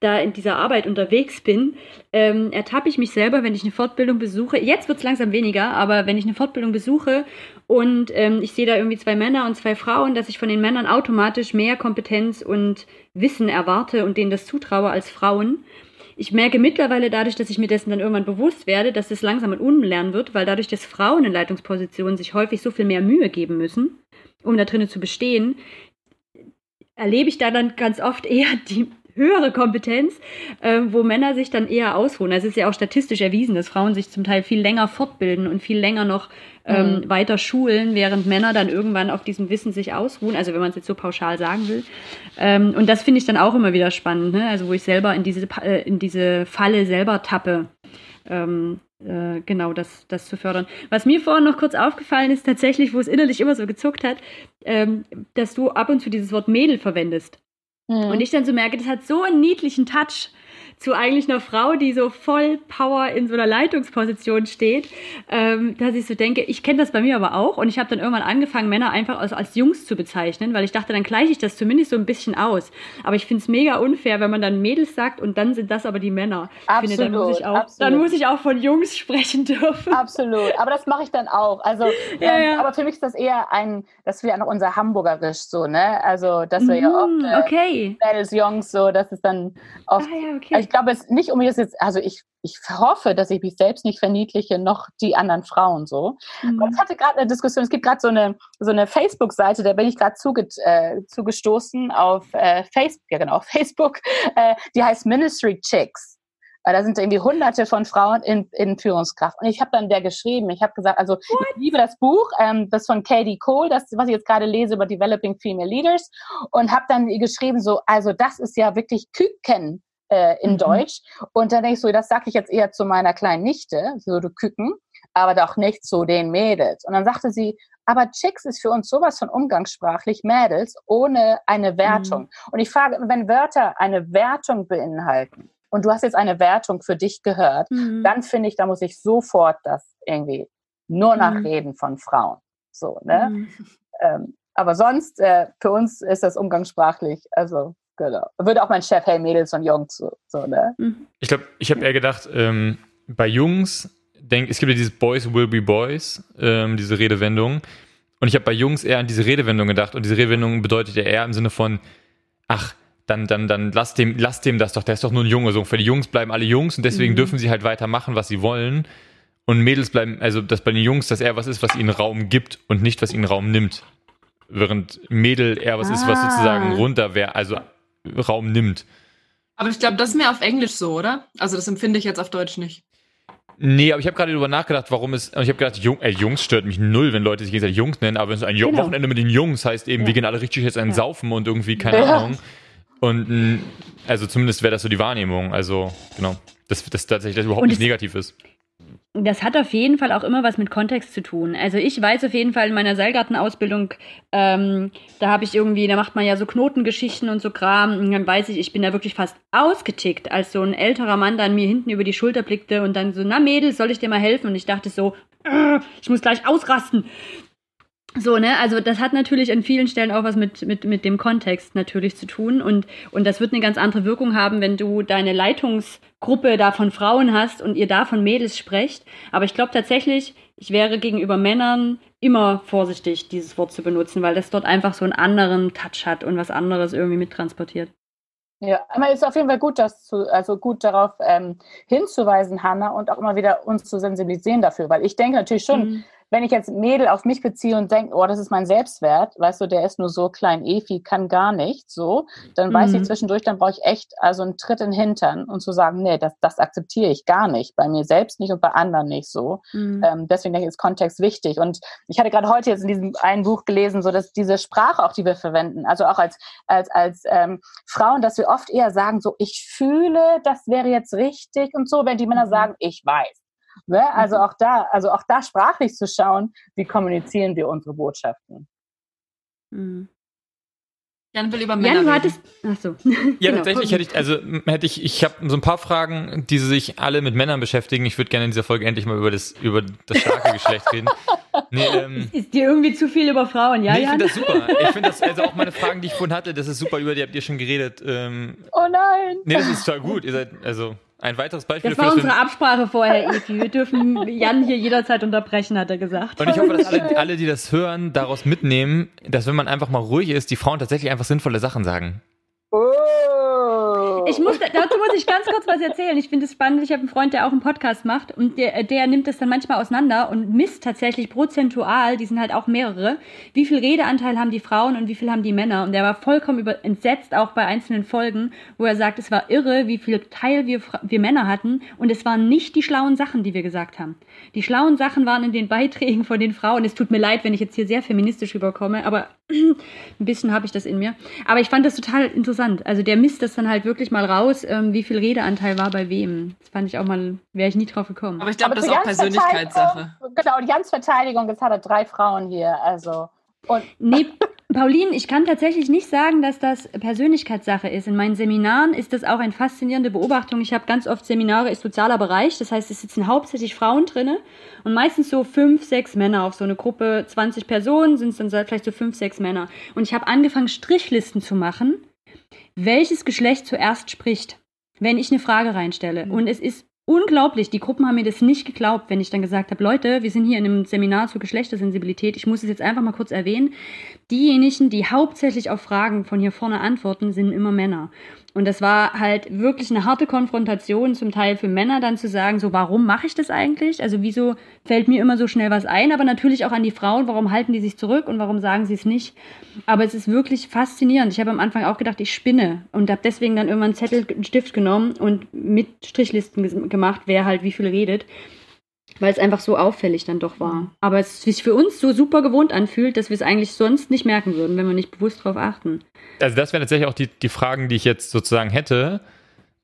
da in dieser Arbeit unterwegs bin, ähm, ertappe ich mich selber, wenn ich eine Fortbildung besuche. Jetzt wird es langsam weniger, aber wenn ich eine Fortbildung besuche und ähm, ich sehe da irgendwie zwei Männer und zwei Frauen, dass ich von den Männern automatisch mehr Kompetenz und Wissen erwarte und denen das zutraue als Frauen. Ich merke mittlerweile dadurch, dass ich mir dessen dann irgendwann bewusst werde, dass es langsam ein Unlernen wird, weil dadurch, dass Frauen in Leitungspositionen sich häufig so viel mehr Mühe geben müssen, um da drinnen zu bestehen, erlebe ich da dann ganz oft eher die höhere Kompetenz, äh, wo Männer sich dann eher ausruhen. Es ist ja auch statistisch erwiesen, dass Frauen sich zum Teil viel länger fortbilden und viel länger noch ähm, mhm. weiter schulen, während Männer dann irgendwann auf diesem Wissen sich ausruhen. Also wenn man es jetzt so pauschal sagen will. Ähm, und das finde ich dann auch immer wieder spannend, ne? also wo ich selber in diese, äh, in diese Falle selber tappe. Ähm, äh, genau das, das zu fördern. Was mir vorhin noch kurz aufgefallen ist, tatsächlich, wo es innerlich immer so gezuckt hat, ähm, dass du ab und zu dieses Wort Mädel verwendest. Mhm. Und ich dann so merke, das hat so einen niedlichen Touch zu eigentlich einer Frau, die so voll Power in so einer Leitungsposition steht, ähm, dass ich so denke, ich kenne das bei mir aber auch und ich habe dann irgendwann angefangen, Männer einfach als, als Jungs zu bezeichnen, weil ich dachte, dann gleiche ich das zumindest so ein bisschen aus. Aber ich finde es mega unfair, wenn man dann Mädels sagt und dann sind das aber die Männer. Absolut, ich finde, dann muss ich auch, absolut. dann muss ich auch von Jungs sprechen dürfen. Absolut, aber das mache ich dann auch. Also, ja, ähm, ja. aber für mich ist das eher ein, das wäre noch unser Hamburgerisch so, ne? Also, dass wir ja Mhm, oft äh, okay. Mädels, Jungs, so, das ist dann oft. Ah, ja, okay. Also ich glaube, es nicht um jetzt, also ich, ich hoffe, dass ich mich selbst nicht verniedliche, noch die anderen Frauen so. Mhm. Und ich hatte gerade eine Diskussion, es gibt gerade so eine, so eine Facebook-Seite, da bin ich gerade zuge, äh, zugestoßen auf äh, Facebook, ja genau, auf Facebook, äh, die heißt Ministry Chicks. Da sind irgendwie hunderte von Frauen in, in Führungskraft. Und ich habe dann der geschrieben, ich habe gesagt, also ich liebe das Buch, ähm, das von Katie Cole, das, was ich jetzt gerade lese über Developing Female Leaders. Und habe dann geschrieben, so, also das ist ja wirklich Küken äh, in Mhm. Deutsch. Und dann denke ich so, das sage ich jetzt eher zu meiner kleinen Nichte, so du Küken, aber doch nicht zu den Mädels. Und dann sagte sie, aber Chicks ist für uns sowas von umgangssprachlich Mädels ohne eine Wertung. Und ich frage, wenn Wörter eine Wertung beinhalten und du hast jetzt eine Wertung für dich gehört, Mhm. dann finde ich, da muss ich sofort das irgendwie nur Mhm. nachreden von Frauen. So, ne? Mhm. Ähm, aber sonst, äh, für uns ist das umgangssprachlich, also genau. Würde auch mein Chef, hey Mädels und Jungs, so, so ne? Mhm. Ich glaube, ich habe eher gedacht, ähm, bei Jungs, denk, es gibt ja dieses Boys will be Boys, ähm, diese Redewendung. Und ich habe bei Jungs eher an diese Redewendung gedacht. Und diese Redewendung bedeutet ja eher im Sinne von, ach, dann, dann, dann lass dem, lass dem das doch, der ist doch nur ein Junge. So, für die Jungs bleiben alle Jungs und deswegen Mhm. dürfen sie halt weitermachen, was sie wollen. Und Mädels bleiben, also dass bei den Jungs das eher was ist, was ihnen Raum gibt und nicht, was ihnen Raum nimmt. Während Mädel eher was ist, was Ah. sozusagen runter wäre, also Raum nimmt. Aber ich glaube, das ist mehr auf Englisch so, oder? Also das empfinde ich jetzt auf Deutsch nicht. Nee, aber ich habe gerade darüber nachgedacht, warum es. Und ich habe gedacht, Jung, ey, Jungs stört mich null, wenn Leute sich gegenseitig Jungs nennen, aber wenn es ein Genau. Wochenende mit den Jungs heißt eben, Ja. wir gehen alle richtig jetzt einen Ja. Saufen und irgendwie, keine Ja. Ahnung. Und also zumindest wäre das so die Wahrnehmung. Also, genau. Dass das tatsächlich das überhaupt Und nicht es- negativ ist. Das hat auf jeden Fall auch immer was mit Kontext zu tun. Also ich weiß auf jeden Fall in meiner Seilgartenausbildung, ähm, da habe ich irgendwie, da macht man ja so Knotengeschichten und so Kram. Und dann weiß ich, ich bin da wirklich fast ausgetickt, als so ein älterer Mann dann mir hinten über die Schulter blickte und dann so, na Mädels, soll ich dir mal helfen? Und ich dachte so, äh, ich muss gleich ausrasten. So, ne, also das hat natürlich an vielen Stellen auch was mit, mit, mit dem Kontext natürlich zu tun und, und das wird eine ganz andere Wirkung haben, wenn du deine Leitungsgruppe da von Frauen hast und ihr da von Mädels sprecht. Aber ich glaube tatsächlich, ich wäre gegenüber Männern immer vorsichtig, dieses Wort zu benutzen, weil das dort einfach so einen anderen Touch hat und was anderes irgendwie mittransportiert. Ja, aber es ist auf jeden Fall gut, das zu, also gut darauf ähm, hinzuweisen, Hanna, und auch immer wieder uns zu sensibilisieren dafür, weil ich denke natürlich schon, Mhm. Wenn ich jetzt Mädel auf mich beziehe und denke, oh, das ist mein Selbstwert, weißt du, der ist nur so klein, Efi kann gar nicht, so, dann weiß ich Mhm. zwischendurch, dann brauche ich echt also einen Tritt in den Hintern und zu sagen, nee, das, das akzeptiere ich gar nicht, bei mir selbst nicht und bei anderen nicht so. Mhm. Ähm, deswegen denke ich, ist Kontext wichtig. Und ich hatte gerade heute jetzt in diesem einen Buch gelesen, so dass diese Sprache auch, die wir verwenden, also auch als, als, als ähm, Frauen, dass wir oft eher sagen, so, ich fühle, das wäre jetzt richtig und so, wenn die Männer Mhm. sagen, ich weiß. Ne? Also auch da, also auch da sprachlich zu schauen, wie kommunizieren wir unsere Botschaften. Mhm. Jan will über Männer Jan, du reden. hattest. Achso. Ja, Genau. tatsächlich hätte ich, also hätte ich, ich habe so ein paar Fragen, die sich alle mit Männern beschäftigen. Ich würde gerne in dieser Folge endlich mal über das, über das starke Geschlecht reden. Nee, ähm, Ist dir irgendwie zu viel über Frauen, ja, nee, ich finde das super. Ich finde das, also auch meine Fragen, die ich vorhin hatte, das ist super, über die habt ihr schon geredet. Ähm, Oh nein. nee, das ist total gut. Ihr seid, also ein weiteres Beispiel Das war unsere Absprache vorher, Evi. Wir dürfen Jan hier jederzeit unterbrechen, hat er gesagt. und ich hoffe, dass alle, alle, die das hören, daraus mitnehmen, dass wenn man einfach mal ruhig ist, die Frauen tatsächlich einfach sinnvolle Sachen sagen. Oh. Ich muss, dazu muss ich ganz kurz was erzählen. Ich finde es spannend. Ich habe einen Freund, der auch einen Podcast macht und der, der nimmt das dann manchmal auseinander und misst tatsächlich prozentual, die sind halt auch mehrere, wie viel Redeanteil haben die Frauen und wie viel haben die Männer. Und der war vollkommen über, entsetzt, auch bei einzelnen Folgen, wo er sagt, es war irre, wie viel Teil wir, wir Männer hatten und es waren nicht die schlauen Sachen, die wir gesagt haben. Die schlauen Sachen waren in den Beiträgen von den Frauen. Es tut mir leid, wenn ich jetzt hier sehr feministisch rüberkomme, aber ein bisschen habe ich das in mir. Aber ich fand das total interessant. Also der misst das dann halt wirklich mal raus, ähm, wie viel Redeanteil war bei wem. Das fand ich auch mal, wäre ich nie drauf gekommen. Aber ich glaube, das ist auch Persönlichkeitssache. Genau, und Jans Verteidigung, jetzt hat er drei Frauen hier, also. Und Nee, Pauline, ich kann tatsächlich nicht sagen, dass das Persönlichkeitssache ist. In meinen Seminaren ist das auch eine faszinierende Beobachtung. Ich habe ganz oft Seminare ist sozialer Bereich, das heißt, es sitzen hauptsächlich Frauen drinne und meistens so fünf, sechs Männer auf so eine Gruppe, 20 Personen sind es dann vielleicht so fünf, sechs Männer. Und ich habe angefangen, Strichlisten zu machen, welches Geschlecht zuerst spricht, wenn ich eine Frage reinstelle. Und es ist unglaublich, die Gruppen haben mir das nicht geglaubt, wenn ich dann gesagt habe, Leute, wir sind hier in einem Seminar zur Geschlechtersensibilität, ich muss es jetzt einfach mal kurz erwähnen. Diejenigen, die hauptsächlich auf Fragen von hier vorne antworten, sind immer Männer. Und das war halt wirklich eine harte Konfrontation, zum Teil für Männer dann zu sagen, so, warum mache ich das eigentlich? Also wieso fällt mir immer so schnell was ein? Aber natürlich auch an die Frauen, warum halten die sich zurück und warum sagen sie es nicht? Aber es ist wirklich faszinierend. Ich habe am Anfang auch gedacht, ich spinne und habe deswegen dann irgendwann einen Zettel, einen Stift genommen und mit Strichlisten ges- gemacht, wer halt wie viel redet weil es einfach so auffällig dann doch war. Aber es sich für uns so super gewohnt anfühlt, dass wir es eigentlich sonst nicht merken würden, wenn wir nicht bewusst drauf achten. Also das wären tatsächlich auch die, die Fragen, die ich jetzt sozusagen hätte.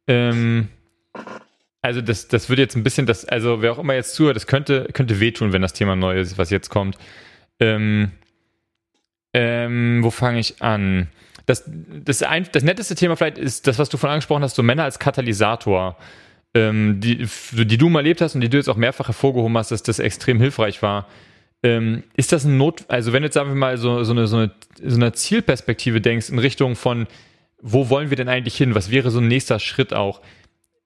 Ähm, also das, das würde jetzt ein bisschen, das, also wer auch immer jetzt zuhört, das könnte, könnte wehtun, wenn das Thema neu ist, was jetzt kommt. Ähm, ähm, wo fange ich an? Das, das, ein, das netteste Thema vielleicht ist das, was du von angesprochen hast, so Männer als Katalysator, ähm, die, die du mal erlebt hast und die du jetzt auch mehrfach hervorgehoben hast, dass das extrem hilfreich war. Ähm, ist das ein Not, also wenn du jetzt sagen wir mal so, so, eine, so, eine, so eine Zielperspektive denkst in Richtung von, wo wollen wir denn eigentlich hin? Was wäre so ein nächster Schritt auch?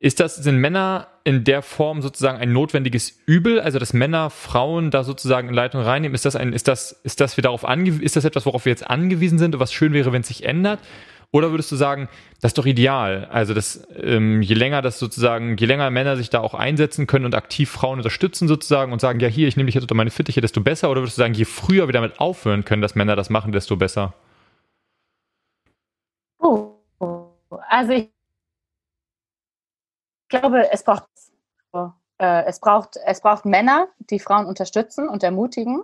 Ist das, sind Männer in der Form sozusagen ein notwendiges Übel, also dass Männer Frauen da sozusagen in Leitung reinnehmen? Ist das ein, ist das, ist das wir darauf angewiesen, ist das etwas, worauf wir jetzt angewiesen sind und was schön wäre, wenn es sich ändert? Oder würdest du sagen, das ist doch ideal? Also, dass ähm, je länger das sozusagen, je länger Männer sich da auch einsetzen können und aktiv Frauen unterstützen sozusagen und sagen, ja hier, ich nehme dich jetzt unter meine Fittiche, desto besser? Oder würdest du sagen, je früher wir damit aufhören können, dass Männer das machen, desto besser? Oh, also ich glaube, es braucht, äh, es braucht, es braucht Männer, die Frauen unterstützen und ermutigen.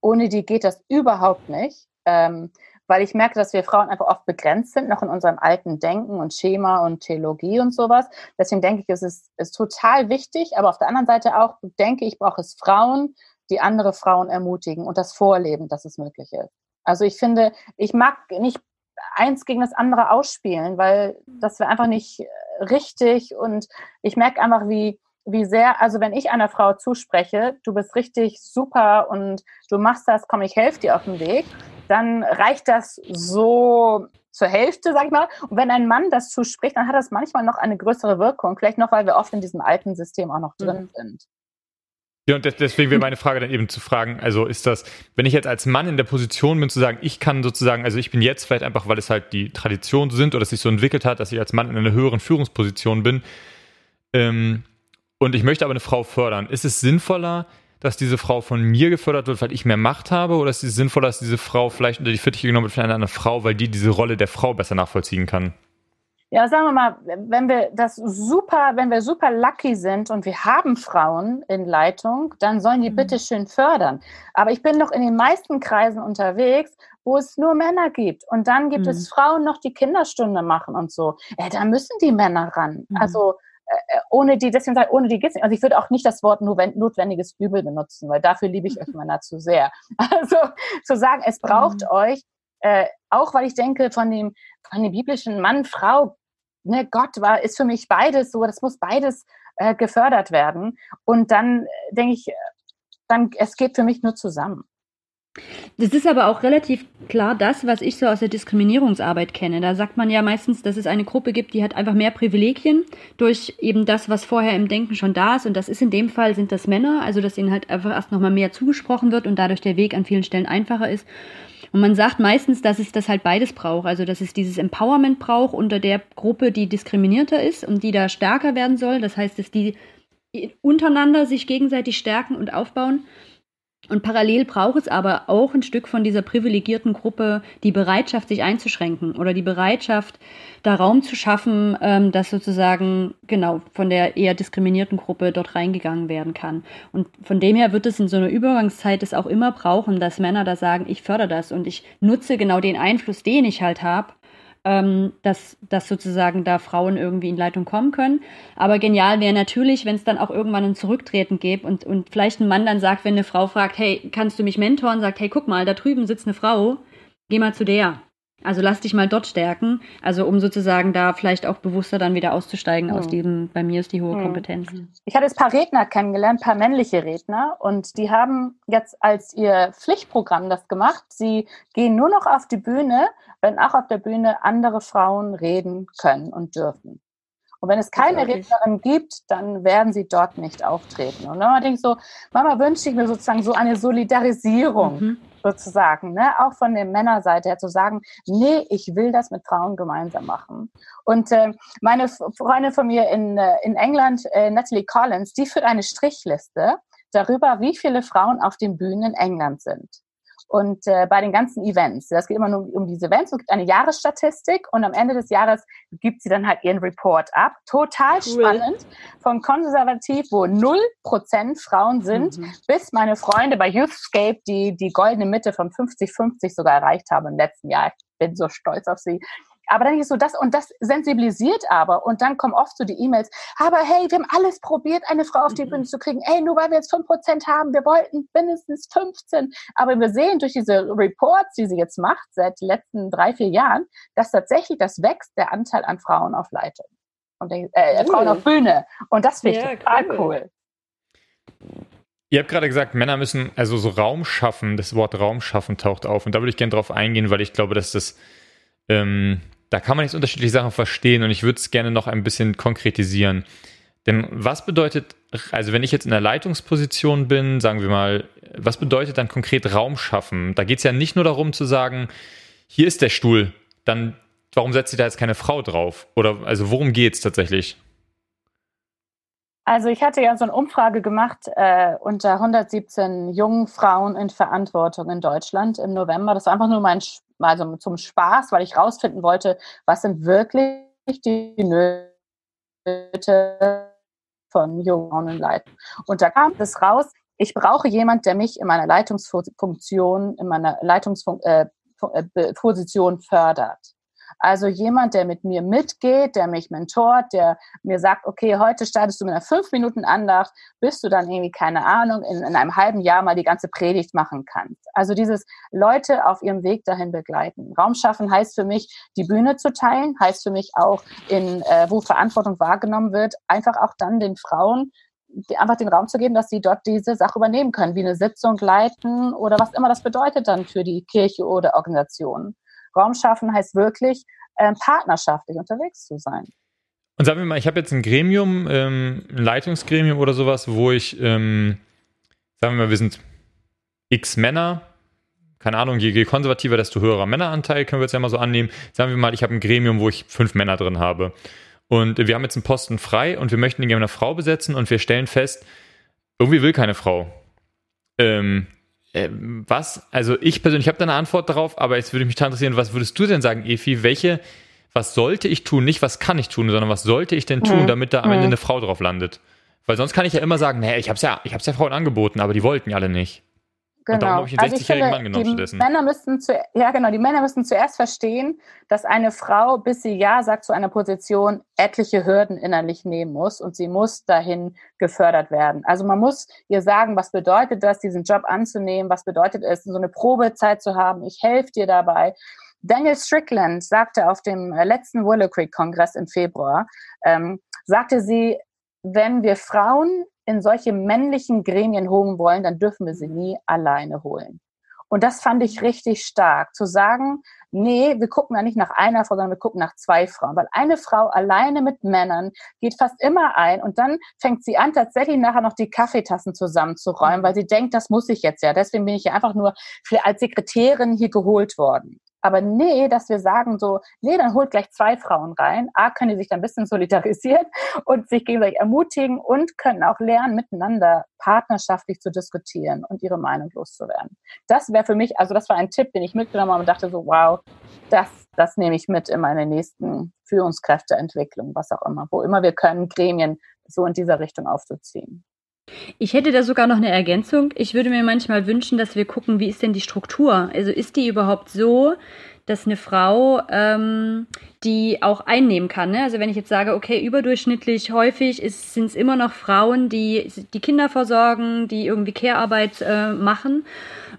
Ohne die geht das überhaupt nicht. Ähm, weil ich merke, dass wir Frauen einfach oft begrenzt sind, noch in unserem alten Denken und Schema und Theologie und sowas. Deswegen denke ich, es ist, ist total wichtig, aber auf der anderen Seite auch denke ich, brauche es Frauen, die andere Frauen ermutigen und das vorleben, dass es möglich ist. Also ich finde, ich mag nicht eins gegen das andere ausspielen, weil das wäre einfach nicht richtig und ich merke einfach, wie, wie sehr, also wenn ich einer Frau zuspreche, du bist richtig super und du machst das, komm, ich helfe dir auf den Weg, dann reicht das so zur Hälfte, sag ich mal. Und wenn ein Mann das zuspricht, dann hat das manchmal noch eine größere Wirkung. Vielleicht noch, weil wir oft in diesem alten System auch noch drin sind. Ja, und deswegen wäre meine Frage dann eben zu fragen, also ist das, wenn ich jetzt als Mann in der Position bin, zu sagen, ich kann sozusagen, also ich bin jetzt vielleicht einfach, weil es halt die Tradition sind oder es sich so entwickelt hat, dass ich als Mann in einer höheren Führungsposition bin ähm, und ich möchte aber eine Frau fördern. Ist es sinnvoller, dass diese Frau von mir gefördert wird, weil ich mehr Macht habe, oder ist es sinnvoller, dass diese Frau vielleicht unter die Fittiche genommen wird von einer anderen Frau, weil die diese Rolle der Frau besser nachvollziehen kann? Ja, sagen wir mal, wenn wir das super, wenn wir super lucky sind und wir haben Frauen in Leitung, dann sollen die Mhm. bitte schön fördern. Aber ich bin noch in den meisten Kreisen unterwegs, wo es nur Männer gibt. Und dann gibt Mhm. es Frauen noch, die Kinderstunde machen und so. Äh, da müssen die Männer ran. Mhm. Also ohne die, deswegen sage ich, ohne die geht's nicht. Also ich würde auch nicht das Wort notwen- notwendiges Übel benutzen, weil dafür liebe ich euch Männer zu sehr. Also zu sagen, es braucht Mhm. euch, äh, auch weil ich denke, von dem, von dem biblischen Mann, Frau, ne, Gott war, ist für mich beides so, das muss beides äh, gefördert werden. Und dann äh, denke ich, dann, es geht für mich nur zusammen. Das ist aber auch relativ klar das, was ich so aus der Diskriminierungsarbeit kenne. Da sagt man ja meistens, dass es eine Gruppe gibt, die hat einfach mehr Privilegien durch eben das, was vorher im Denken schon da ist. Und das ist in dem Fall sind das Männer, also dass ihnen halt einfach erst nochmal mehr zugesprochen wird und dadurch der Weg an vielen Stellen einfacher ist. Und man sagt meistens, dass es das halt beides braucht. Also dass es dieses Empowerment braucht unter der Gruppe, die diskriminierter ist und die da stärker werden soll. Das heißt, dass die untereinander sich gegenseitig stärken und aufbauen. Und parallel braucht es aber auch ein Stück von dieser privilegierten Gruppe die Bereitschaft, sich einzuschränken oder die Bereitschaft, da Raum zu schaffen, ähm, dass sozusagen genau von der eher diskriminierten Gruppe dort reingegangen werden kann. Und von dem her wird es in so einer Übergangszeit es auch immer brauchen, dass Männer da sagen, ich fördere das und ich nutze genau den Einfluss, den ich halt habe, ähm, dass, dass sozusagen da Frauen irgendwie in Leitung kommen können. Aber genial wäre natürlich, wenn es dann auch irgendwann ein Zurücktreten gibt und, und vielleicht ein Mann dann sagt, wenn eine Frau fragt, hey, kannst du mich mentoren, sagt, hey, guck mal, da drüben sitzt eine Frau, geh mal zu der. Also lass dich mal dort stärken. Also um sozusagen da vielleicht auch bewusster dann wieder auszusteigen hm. aus diesem, bei mir ist die hohe hm. Kompetenz. Ich hatte jetzt ein paar Redner kennengelernt, ein paar männliche Redner und die haben jetzt als ihr Pflichtprogramm das gemacht. Sie gehen nur noch auf die Bühne, wenn auch auf der Bühne andere Frauen reden können und dürfen. Und wenn es keine Rednerin gibt, dann werden sie dort nicht auftreten. Und wenn man denkt so, Mama wünsche ich mir sozusagen so eine Solidarisierung. Mhm sozusagen, ne? auch von der Männerseite her zu sagen, nee, ich will das mit Frauen gemeinsam machen. Und äh, meine Freundin von mir in, äh, in England, äh, Natalie Collins, die führt eine Strichliste darüber, wie viele Frauen auf den Bühnen in England sind und äh, bei den ganzen Events. Das geht immer nur um diese Events. Es gibt eine Jahresstatistik und am Ende des Jahres gibt sie dann halt ihren Report ab. Total cool. spannend. Von konservativ, wo 0% Frauen sind, mhm. bis meine Freunde bei Youthscape, die die goldene Mitte von 50-50 sogar erreicht haben im letzten Jahr. Ich bin so stolz auf sie. Aber dann ist so das und das sensibilisiert aber und dann kommen oft so die E-Mails, aber hey, wir haben alles probiert, eine Frau auf die mhm. Bühne zu kriegen. Ey, nur weil wir jetzt 5% haben, wir wollten mindestens 15. Aber wir sehen durch diese Reports, die sie jetzt macht, seit den letzten drei, vier Jahren, dass tatsächlich das wächst, der Anteil an Frauen auf Leitung. Und äh, cool. Frauen auf Bühne. Und das finde ich ja, total cool. cool. Ihr habt gerade gesagt, Männer müssen also so Raum schaffen. Das Wort Raum schaffen taucht auf. Und da würde ich gerne drauf eingehen, weil ich glaube, dass das ähm, da kann man jetzt unterschiedliche Sachen verstehen und ich würde es gerne noch ein bisschen konkretisieren. Denn was bedeutet, also wenn ich jetzt in der Leitungsposition bin, sagen wir mal, was bedeutet dann konkret Raum schaffen? Da geht es ja nicht nur darum zu sagen, hier ist der Stuhl, dann warum setzt sich da jetzt keine Frau drauf? Oder also worum geht es tatsächlich? Also ich hatte ja so eine Umfrage gemacht äh, unter 117 jungen Frauen in Verantwortung in Deutschland im November. Das war einfach nur mein also zum Spaß, weil ich rausfinden wollte, was sind wirklich die Nöte von jungen Leuten. Und da kam das raus, ich brauche jemand, der mich in meiner Leitungsfunktion, in meiner Leitungsposition äh, äh, fördert. Also jemand, der mit mir mitgeht, der mich mentort, der mir sagt, okay, heute startest du mit einer fünf Minuten Andacht, bis du dann irgendwie, keine Ahnung, in, in einem halben Jahr mal die ganze Predigt machen kannst. Also dieses Leute auf ihrem Weg dahin begleiten. Raum schaffen heißt für mich, die Bühne zu teilen, heißt für mich auch, in, äh, wo Verantwortung wahrgenommen wird, einfach auch dann den Frauen einfach den Raum zu geben, dass sie dort diese Sache übernehmen können, wie eine Sitzung leiten oder was immer das bedeutet dann für die Kirche oder Organisation. Raum schaffen heißt wirklich, äh, partnerschaftlich unterwegs zu sein. Und sagen wir mal, ich habe jetzt ein Gremium, ähm, ein Leitungsgremium oder sowas, wo ich, ähm, sagen wir mal, wir sind x Männer, keine Ahnung, je, je konservativer, desto höherer Männeranteil, können wir jetzt ja mal so annehmen. Sagen wir mal, ich habe ein Gremium, wo ich fünf Männer drin habe. Und wir haben jetzt einen Posten frei und wir möchten den gerne eine Frau besetzen und wir stellen fest, irgendwie will keine Frau. Ähm, äh, was? Also ich persönlich habe da eine Antwort darauf, aber jetzt würde mich interessieren, was würdest du denn sagen, Efi? Welche, was sollte ich tun? Nicht, was kann ich tun, sondern was sollte ich denn tun, mhm. damit da am Ende mhm. eine Frau drauf landet? Weil sonst kann ich ja immer sagen, naja, ich habe es ja, ich hab's ja Frauen angeboten, aber die wollten ja alle nicht. Genau. Und darum habe ich einen 60-jährigen also Mann genommen stattdessen. Männer müssten zu, ja, genau, die Männer müssen zuerst verstehen, dass eine Frau, bis sie Ja sagt zu einer Position, etliche Hürden innerlich nehmen muss und sie muss dahin gefördert werden. Also man muss ihr sagen, was bedeutet das, diesen Job anzunehmen, was bedeutet es, so eine Probezeit zu haben, ich helfe dir dabei. Daniel Strickland sagte auf dem letzten Willow Creek Kongress im Februar, ähm, sagte sie, wenn wir Frauen in solche männlichen Gremien holen wollen, dann dürfen wir sie nie alleine holen. Und das fand ich richtig stark, zu sagen, nee, wir gucken da nicht nach einer Frau, sondern wir gucken nach zwei Frauen. Weil eine Frau alleine mit Männern geht fast immer ein und dann fängt sie an, tatsächlich nachher noch die Kaffeetassen zusammenzuräumen, weil sie denkt, das muss ich jetzt ja. Deswegen bin ich ja einfach nur als Sekretärin hier geholt worden. Aber nee, dass wir sagen so, nee, dann holt gleich zwei Frauen rein. A, können die sich dann ein bisschen solidarisieren und sich gegenseitig ermutigen und können auch lernen, miteinander partnerschaftlich zu diskutieren und ihre Meinung loszuwerden. Das wäre für mich, also das war ein Tipp, den ich mitgenommen habe und dachte so, wow, das, das nehme ich mit in meine nächsten Führungskräfteentwicklung, was auch immer, wo immer wir können, Gremien so in dieser Richtung aufzuziehen. Ich hätte da sogar noch eine Ergänzung. Ich würde mir manchmal wünschen, dass wir gucken, wie ist denn die Struktur? Also ist die überhaupt so, dass eine Frau ähm, die auch einnehmen kann. Ne? Also wenn ich jetzt sage, okay, überdurchschnittlich häufig sind es immer noch Frauen, die die Kinder versorgen, die irgendwie Care-Arbeit äh, machen.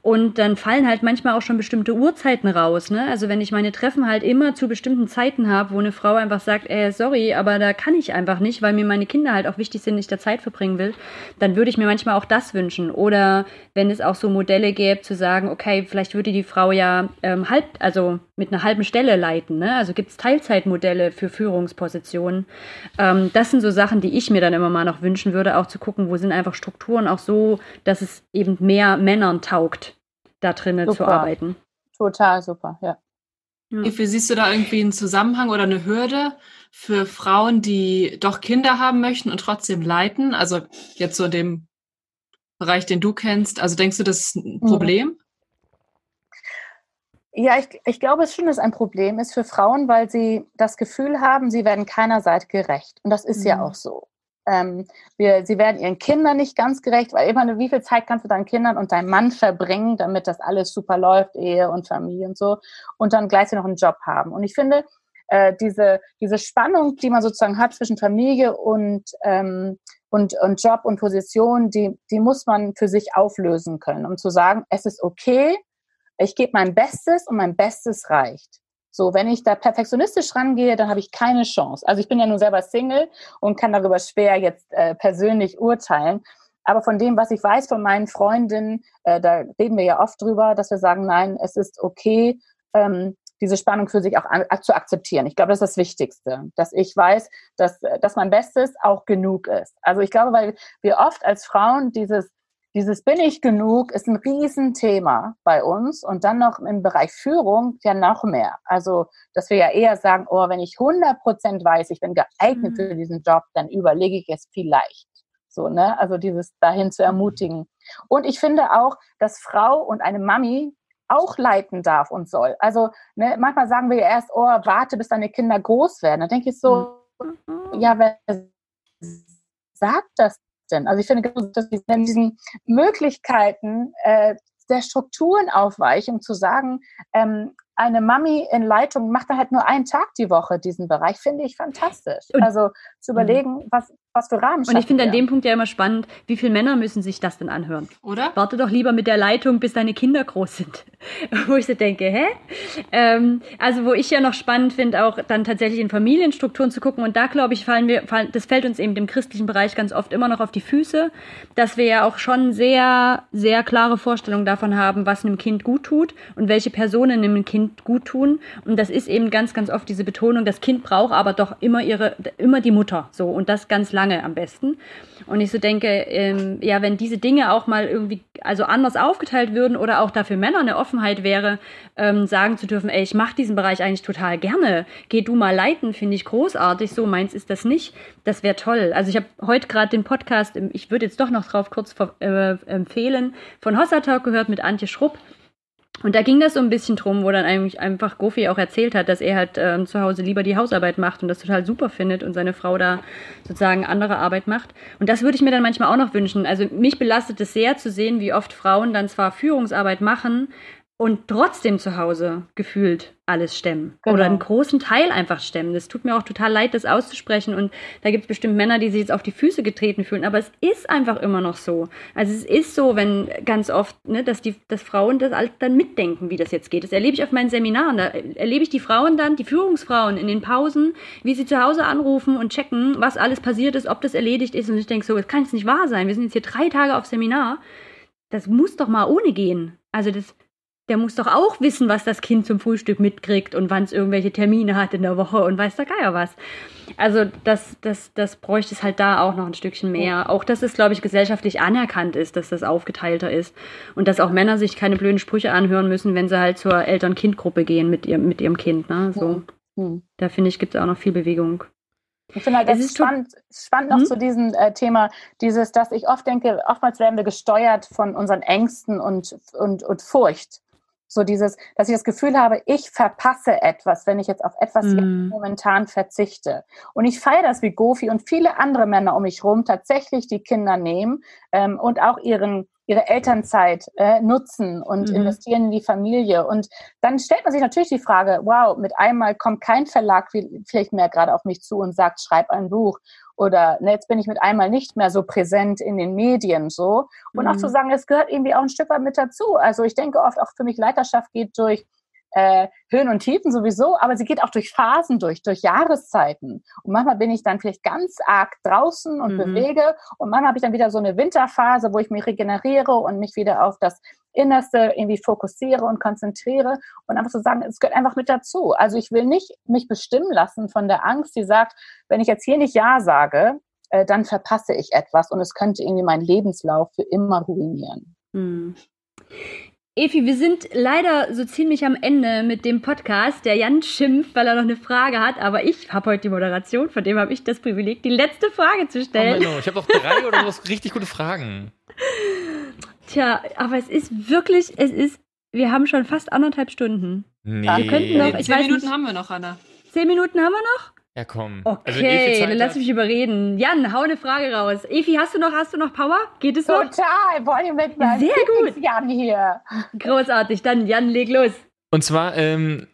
Und dann fallen halt manchmal auch schon bestimmte Uhrzeiten raus. Ne? Also wenn ich meine Treffen halt immer zu bestimmten Zeiten habe, wo eine Frau einfach sagt, ey, sorry, aber da kann ich einfach nicht, weil mir meine Kinder halt auch wichtig sind, ich da Zeit verbringen will, dann würde ich mir manchmal auch das wünschen. Oder wenn es auch so Modelle gäbe, zu sagen, okay, vielleicht würde die Frau ja ähm, halb, also mit einer halben Stelle leiten. Ne? Also gibt es Teilzeitmodelle für Führungspositionen. Ähm, das sind so Sachen, die ich mir dann immer mal noch wünschen würde, auch zu gucken, wo sind einfach Strukturen auch so, dass es eben mehr Männern taugt, da drinnen zu arbeiten. Total super, ja. Wie viel siehst du da irgendwie einen Zusammenhang oder eine Hürde für Frauen, die doch Kinder haben möchten und trotzdem leiten? Also jetzt so in dem Bereich, den du kennst. Also denkst du, das ist ein mhm. Problem? Ja, ich, ich glaube es schon, dass ein Problem ist für Frauen, weil sie das Gefühl haben, sie werden keiner Seite gerecht. Und das ist mhm. ja auch so. Ähm, wir, sie werden ihren Kindern nicht ganz gerecht, weil immer, wie viel Zeit kannst du deinen Kindern und deinem Mann verbringen, damit das alles super läuft, Ehe und Familie und so, und dann gleichzeitig noch einen Job haben. Und ich finde, äh, diese, diese Spannung, die man sozusagen hat zwischen Familie und, ähm, und, und Job und Position, die, die muss man für sich auflösen können, um zu sagen, es ist okay, ich gebe mein Bestes und mein Bestes reicht. So, wenn ich da perfektionistisch rangehe, dann habe ich keine Chance. Also ich bin ja nur selber Single und kann darüber schwer jetzt äh, persönlich urteilen. Aber von dem, was ich weiß von meinen Freundinnen, äh, da reden wir ja oft drüber, dass wir sagen, nein, es ist okay, ähm, diese Spannung für sich auch an, zu akzeptieren. Ich glaube, das ist das Wichtigste, dass ich weiß, dass, dass mein Bestes auch genug ist. Also ich glaube, weil wir oft als Frauen dieses dieses bin ich genug ist ein Riesenthema bei uns und dann noch im Bereich Führung ja noch mehr. Also, dass wir ja eher sagen, oh, wenn ich 100 Prozent weiß, ich bin geeignet mhm. für diesen Job, dann überlege ich es vielleicht. So, ne? Also dieses dahin zu ermutigen. Und ich finde auch, dass Frau und eine Mami auch leiten darf und soll. Also ne, manchmal sagen wir ja erst, oh, warte, bis deine Kinder groß werden. Dann denke ich so, mhm. ja, wer sagt das denn? Also ich finde, dass in diesen Möglichkeiten äh, der Strukturen aufweichen, um zu sagen, ähm, eine Mami in Leitung macht da halt nur einen Tag die Woche diesen Bereich, finde ich fantastisch. Also zu überlegen, mhm. was, was für Rahmen Und ich finde an dem Punkt ja immer spannend, wie viele Männer müssen sich das denn anhören? Oder? Warte doch lieber mit der Leitung, bis deine Kinder groß sind. wo ich so denke, hä? Ähm, also wo ich ja noch spannend finde, auch dann tatsächlich in Familienstrukturen zu gucken. Und da glaube ich, fallen wir, fallen, das fällt uns eben im christlichen Bereich ganz oft immer noch auf die Füße, dass wir ja auch schon sehr, sehr klare Vorstellungen davon haben, was einem Kind gut tut und welche Personen einem Kind gut tun. Und das ist eben ganz, ganz oft diese Betonung, das Kind braucht aber doch immer ihre, immer die Mutter. So. Und das ganz lange lange am besten. Und ich so denke, ähm, ja, wenn diese Dinge auch mal irgendwie also anders aufgeteilt würden oder auch dafür Männer eine Offenheit wäre, ähm, sagen zu dürfen, ey, ich mache diesen Bereich eigentlich total gerne. Geh du mal leiten, finde ich großartig. So meins ist das nicht. Das wäre toll. Also ich habe heute gerade den Podcast, ich würde jetzt doch noch drauf kurz äh, empfehlen, von Hossa Talk gehört mit Antje Schrupp. Und da ging das so ein bisschen drum, wo dann eigentlich einfach Gofi auch erzählt hat, dass er halt ähm, zu Hause lieber die Hausarbeit macht und das total super findet und seine Frau da sozusagen andere Arbeit macht. Und das würde ich mir dann manchmal auch noch wünschen. Also mich belastet es sehr zu sehen, wie oft Frauen dann zwar Führungsarbeit machen, und trotzdem zu Hause gefühlt alles stemmen. Genau. Oder einen großen Teil einfach stemmen. Das tut mir auch total leid, das auszusprechen. Und da gibt es bestimmt Männer, die sich jetzt auf die Füße getreten fühlen. Aber es ist einfach immer noch so. Also es ist so, wenn ganz oft, ne, dass die dass Frauen das dann mitdenken, wie das jetzt geht. Das erlebe ich auf meinen Seminaren. Da erlebe ich die Frauen dann, die Führungsfrauen in den Pausen, wie sie zu Hause anrufen und checken, was alles passiert ist, ob das erledigt ist. Und ich denke so, das kann jetzt nicht wahr sein. Wir sind jetzt hier drei Tage auf Seminar. Das muss doch mal ohne gehen. Also das, der muss doch auch wissen, was das Kind zum Frühstück mitkriegt und wann es irgendwelche Termine hat in der Woche und weiß der Geier was. Also das, das, das bräuchte es halt da auch noch ein Stückchen mehr. Auch dass es, glaube ich, gesellschaftlich anerkannt ist, dass das aufgeteilter ist. Und dass auch Männer sich keine blöden Sprüche anhören müssen, wenn sie halt zur Eltern-Kind-Gruppe gehen mit, ihr, mit ihrem Kind. Ne? So. Hm. Da finde ich, gibt es auch noch viel Bewegung. Ich finde halt, das ist spannend, spannend noch hm? zu diesem äh, Thema, dieses, dass ich oft denke, oftmals werden wir gesteuert von unseren Ängsten und, und, und Furcht. So dieses, dass ich das Gefühl habe, ich verpasse etwas, wenn ich jetzt auf etwas mm. momentan verzichte. Und ich feiere das wie Gofi und viele andere Männer um mich herum tatsächlich die Kinder nehmen ähm, und auch ihren ihre Elternzeit äh, nutzen und mhm. investieren in die Familie. Und dann stellt man sich natürlich die Frage, wow, mit einmal kommt kein Verlag vielleicht mehr gerade auf mich zu und sagt, schreib ein Buch oder ne, jetzt bin ich mit einmal nicht mehr so präsent in den Medien so. Und mhm. auch zu sagen, es gehört irgendwie auch ein Stück weit mit dazu. Also ich denke oft auch für mich Leiterschaft geht durch äh, Höhen und Tiefen sowieso, aber sie geht auch durch Phasen durch, durch Jahreszeiten. Und manchmal bin ich dann vielleicht ganz arg draußen und mhm. bewege und manchmal habe ich dann wieder so eine Winterphase, wo ich mich regeneriere und mich wieder auf das Innerste irgendwie fokussiere und konzentriere und einfach zu so sagen, es gehört einfach mit dazu. Also ich will nicht mich bestimmen lassen von der Angst, die sagt, wenn ich jetzt hier nicht Ja sage, äh, dann verpasse ich etwas und es könnte irgendwie meinen Lebenslauf für immer ruinieren. Mhm. Efi, wir sind leider so ziemlich am Ende mit dem Podcast. Der Jan schimpft, weil er noch eine Frage hat, aber ich habe heute die Moderation, von dem habe ich das Privileg, die letzte Frage zu stellen. Oh, ich habe noch drei oder was richtig gute Fragen. Tja, aber es ist wirklich, es ist, wir haben schon fast anderthalb Stunden. Nee. Wir könnten noch, ich Zehn Minuten nicht, haben wir noch, Anna. Zehn Minuten haben wir noch? Ja, komm. Also okay, also dann lass mich überreden. Jan, hau eine Frage raus. Efi, hast du noch, hast du noch Power? Geht es noch? Total, wollen wir mit meinem Sehr gut. Jan hier. Großartig, dann Jan, leg los. Und zwar, ähm,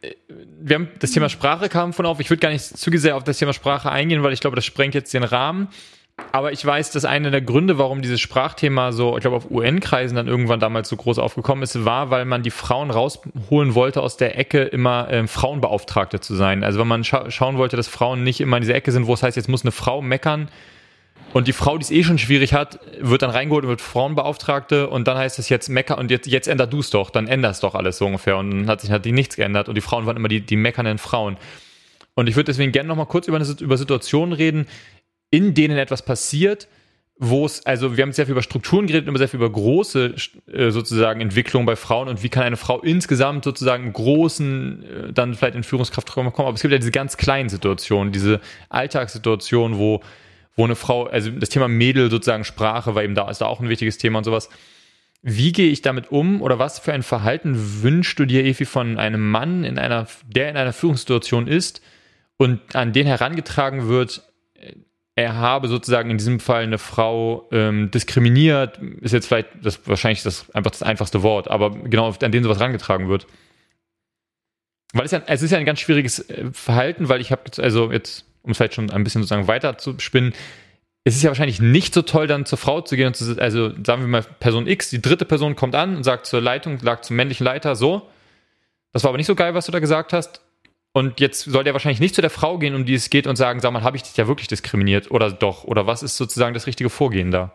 wir haben das Thema Sprache kam von auf. Ich würde gar nicht zu sehr auf das Thema Sprache eingehen, weil ich glaube, das sprengt jetzt den Rahmen. Aber ich weiß, dass einer der Gründe, warum dieses Sprachthema so, ich glaube, auf UN-Kreisen dann irgendwann damals so groß aufgekommen ist, war, weil man die Frauen rausholen wollte aus der Ecke, immer ähm, Frauenbeauftragte zu sein. Also wenn man scha schauen wollte, dass Frauen nicht immer in dieser Ecke sind, wo es heißt, jetzt muss eine Frau meckern. Und die Frau, die es eh schon schwierig hat, wird dann reingeholt und wird Frauenbeauftragte und dann heißt es jetzt mecker und jetzt, jetzt änder du es doch, dann änderst doch alles so ungefähr. Und dann hat sich hat die nichts geändert und die Frauen waren immer die, die meckernden Frauen. Und ich würde deswegen gerne nochmal kurz über, eine, über Situationen reden, in denen etwas passiert, wo es, also wir haben sehr viel über Strukturen geredet, immer sehr viel über große äh, sozusagen Entwicklungen bei Frauen und wie kann eine Frau insgesamt sozusagen großen äh, dann vielleicht in Führungskraft kommen. Aber es gibt ja diese ganz kleinen Situationen, diese Alltagssituationen, wo, wo eine Frau, also das Thema Mädel sozusagen Sprache war eben da, ist da auch ein wichtiges Thema und sowas. Wie gehe ich damit um oder was für ein Verhalten wünschst du dir, Evi, von einem Mann, in einer, der in einer Führungssituation ist und an den herangetragen wird, er habe sozusagen in diesem Fall eine Frau ähm, diskriminiert, ist jetzt vielleicht das wahrscheinlich das einfach das einfachste Wort, aber genau an den sowas rangetragen wird. Weil es ja, es ist ja ein ganz schwieriges äh, Verhalten, weil ich habe jetzt, also jetzt, um es vielleicht schon ein bisschen sozusagen weiter zu spinnen, es ist ja wahrscheinlich nicht so toll, dann zur Frau zu gehen und zu, also sagen wir mal Person X, die dritte Person kommt an und sagt zur Leitung, sagt zum männlichen Leiter, so, das war aber nicht so geil, was du da gesagt hast, und jetzt soll der wahrscheinlich nicht zu der Frau gehen, um die es geht, und sagen, sag mal, habe ich dich ja wirklich diskriminiert oder doch? Oder was ist sozusagen das richtige Vorgehen da?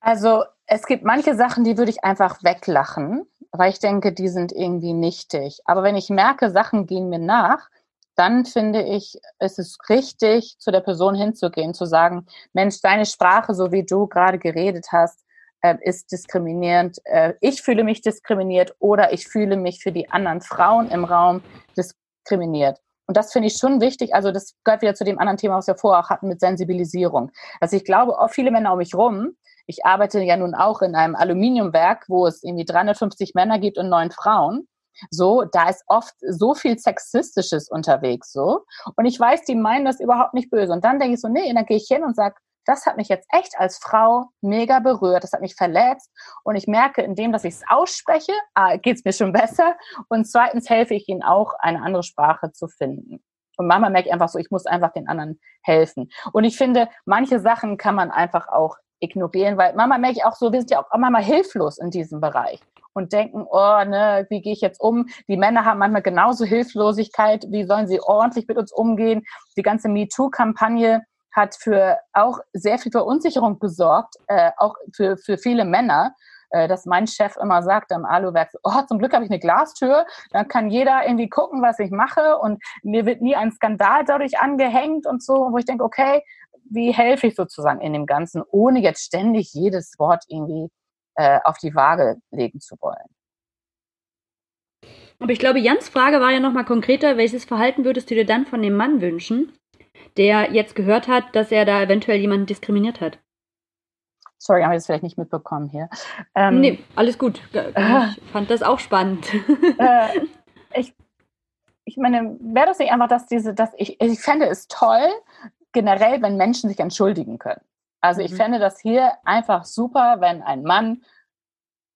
Also es gibt manche Sachen, die würde ich einfach weglachen, weil ich denke, die sind irgendwie nichtig. Aber wenn ich merke, Sachen gehen mir nach, dann finde ich, es ist richtig, zu der Person hinzugehen, zu sagen, Mensch, deine Sprache, so wie du gerade geredet hast, äh, ist diskriminierend, äh, ich fühle mich diskriminiert oder ich fühle mich für die anderen Frauen im Raum diskriminiert. Und das finde ich schon wichtig. Also das gehört wieder zu dem anderen Thema, was wir vorher auch hatten mit Sensibilisierung. Also ich glaube, auch viele Männer um mich rum, ich arbeite ja nun auch in einem Aluminiumwerk, wo es irgendwie 350 Männer gibt und neun Frauen. So, da ist oft so viel Sexistisches unterwegs, so. Und ich weiß, die meinen das überhaupt nicht böse. Und dann denke ich so, nee, dann gehe ich hin und sage, das hat mich jetzt echt als Frau mega berührt, das hat mich verletzt und ich merke, indem, dass ich es ausspreche, geht es mir schon besser und zweitens helfe ich ihnen auch, eine andere Sprache zu finden. Und manchmal merke ich einfach so, ich muss einfach den anderen helfen. Und ich finde, manche Sachen kann man einfach auch ignorieren, weil manchmal merke ich auch so, wir sind ja auch manchmal hilflos in diesem Bereich und denken, oh, ne, wie gehe ich jetzt um? Die Männer haben manchmal genauso Hilflosigkeit, wie sollen sie ordentlich mit uns umgehen? Die ganze MeToo-Kampagne hat für auch sehr viel Verunsicherung gesorgt, äh, auch für, für viele Männer, äh, dass mein Chef immer sagt am Aluwerk, oh, zum Glück habe ich eine Glastür, dann kann jeder irgendwie gucken, was ich mache und mir wird nie ein Skandal dadurch angehängt und so, wo ich denke, okay, wie helfe ich sozusagen in dem Ganzen, ohne jetzt ständig jedes Wort irgendwie äh, auf die Waage legen zu wollen. Aber ich glaube, Jans Frage war ja nochmal konkreter, welches Verhalten würdest du dir dann von dem Mann wünschen, der jetzt gehört hat, dass er da eventuell jemanden diskriminiert hat? Sorry, haben wir das vielleicht nicht mitbekommen hier. Ähm, nee, alles gut. Ich fand das auch spannend. Äh, ich, ich meine, wäre das nicht einfach, dass diese, dass ich, ich fände es toll, generell, wenn Menschen sich entschuldigen können. Also ich mhm. fände das hier einfach super, wenn ein Mann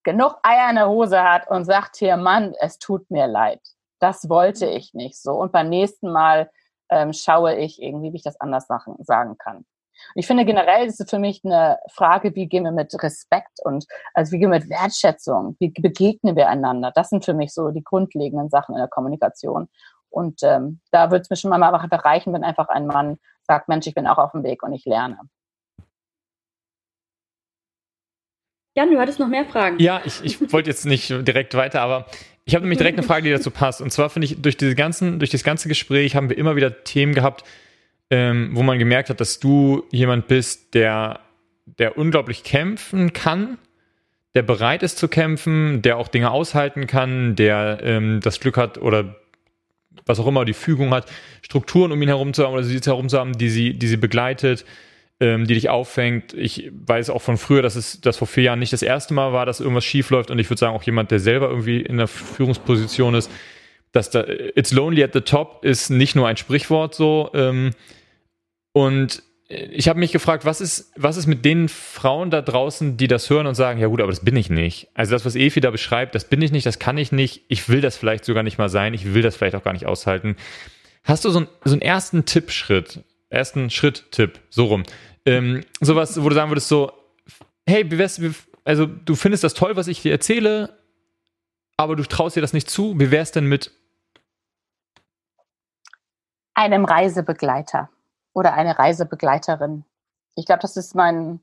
genug Eier in der Hose hat und sagt hier, Mann, es tut mir leid. Das wollte mhm. ich nicht so. Und beim nächsten Mal ähm, schaue ich irgendwie, wie ich das anders sagen, sagen kann. Ich finde generell ist es für mich eine Frage, wie gehen wir mit Respekt und also wie gehen wir mit Wertschätzung, wie begegnen wir einander. Das sind für mich so die grundlegenden Sachen in der Kommunikation. Und ähm, da würde es mir schon mal einfach reichen, wenn einfach ein Mann sagt, Mensch, ich bin auch auf dem Weg und ich lerne. Jan, du hattest noch mehr Fragen. Ja, ich, ich wollte jetzt nicht direkt weiter, aber ich habe nämlich direkt eine Frage, die dazu passt. Und zwar finde ich, durch diese ganzen, durch das ganze Gespräch haben wir immer wieder Themen gehabt, ähm, wo man gemerkt hat, dass du jemand bist, der, der unglaublich kämpfen kann, der bereit ist zu kämpfen, der auch Dinge aushalten kann, der ähm, das Glück hat oder was auch immer die Fügung hat, Strukturen um ihn herum zu haben oder sie herum zu haben, die sie, die sie begleitet, ähm, die dich auffängt. Ich weiß auch von früher, dass es das vor vier Jahren nicht das erste Mal war, dass irgendwas schief läuft und ich würde sagen, auch jemand, der selber irgendwie in der Führungsposition ist, dass da It's lonely at the top ist nicht nur ein Sprichwort so. Ähm, und ich habe mich gefragt, was ist, was ist mit den Frauen da draußen, die das hören und sagen, ja gut, aber das bin ich nicht. Also das, was Efi da beschreibt, das bin ich nicht, das kann ich nicht, ich will das vielleicht sogar nicht mal sein, ich will das vielleicht auch gar nicht aushalten. Hast du so, ein, so einen ersten Tippschritt, ersten Schritt-Tipp, so rum. Ähm, sowas, wo du sagen würdest, so, hey, also du findest das toll, was ich dir erzähle, aber du traust dir das nicht zu. Wie wär's denn mit einem Reisebegleiter oder eine Reisebegleiterin? Ich glaube, das ist mein,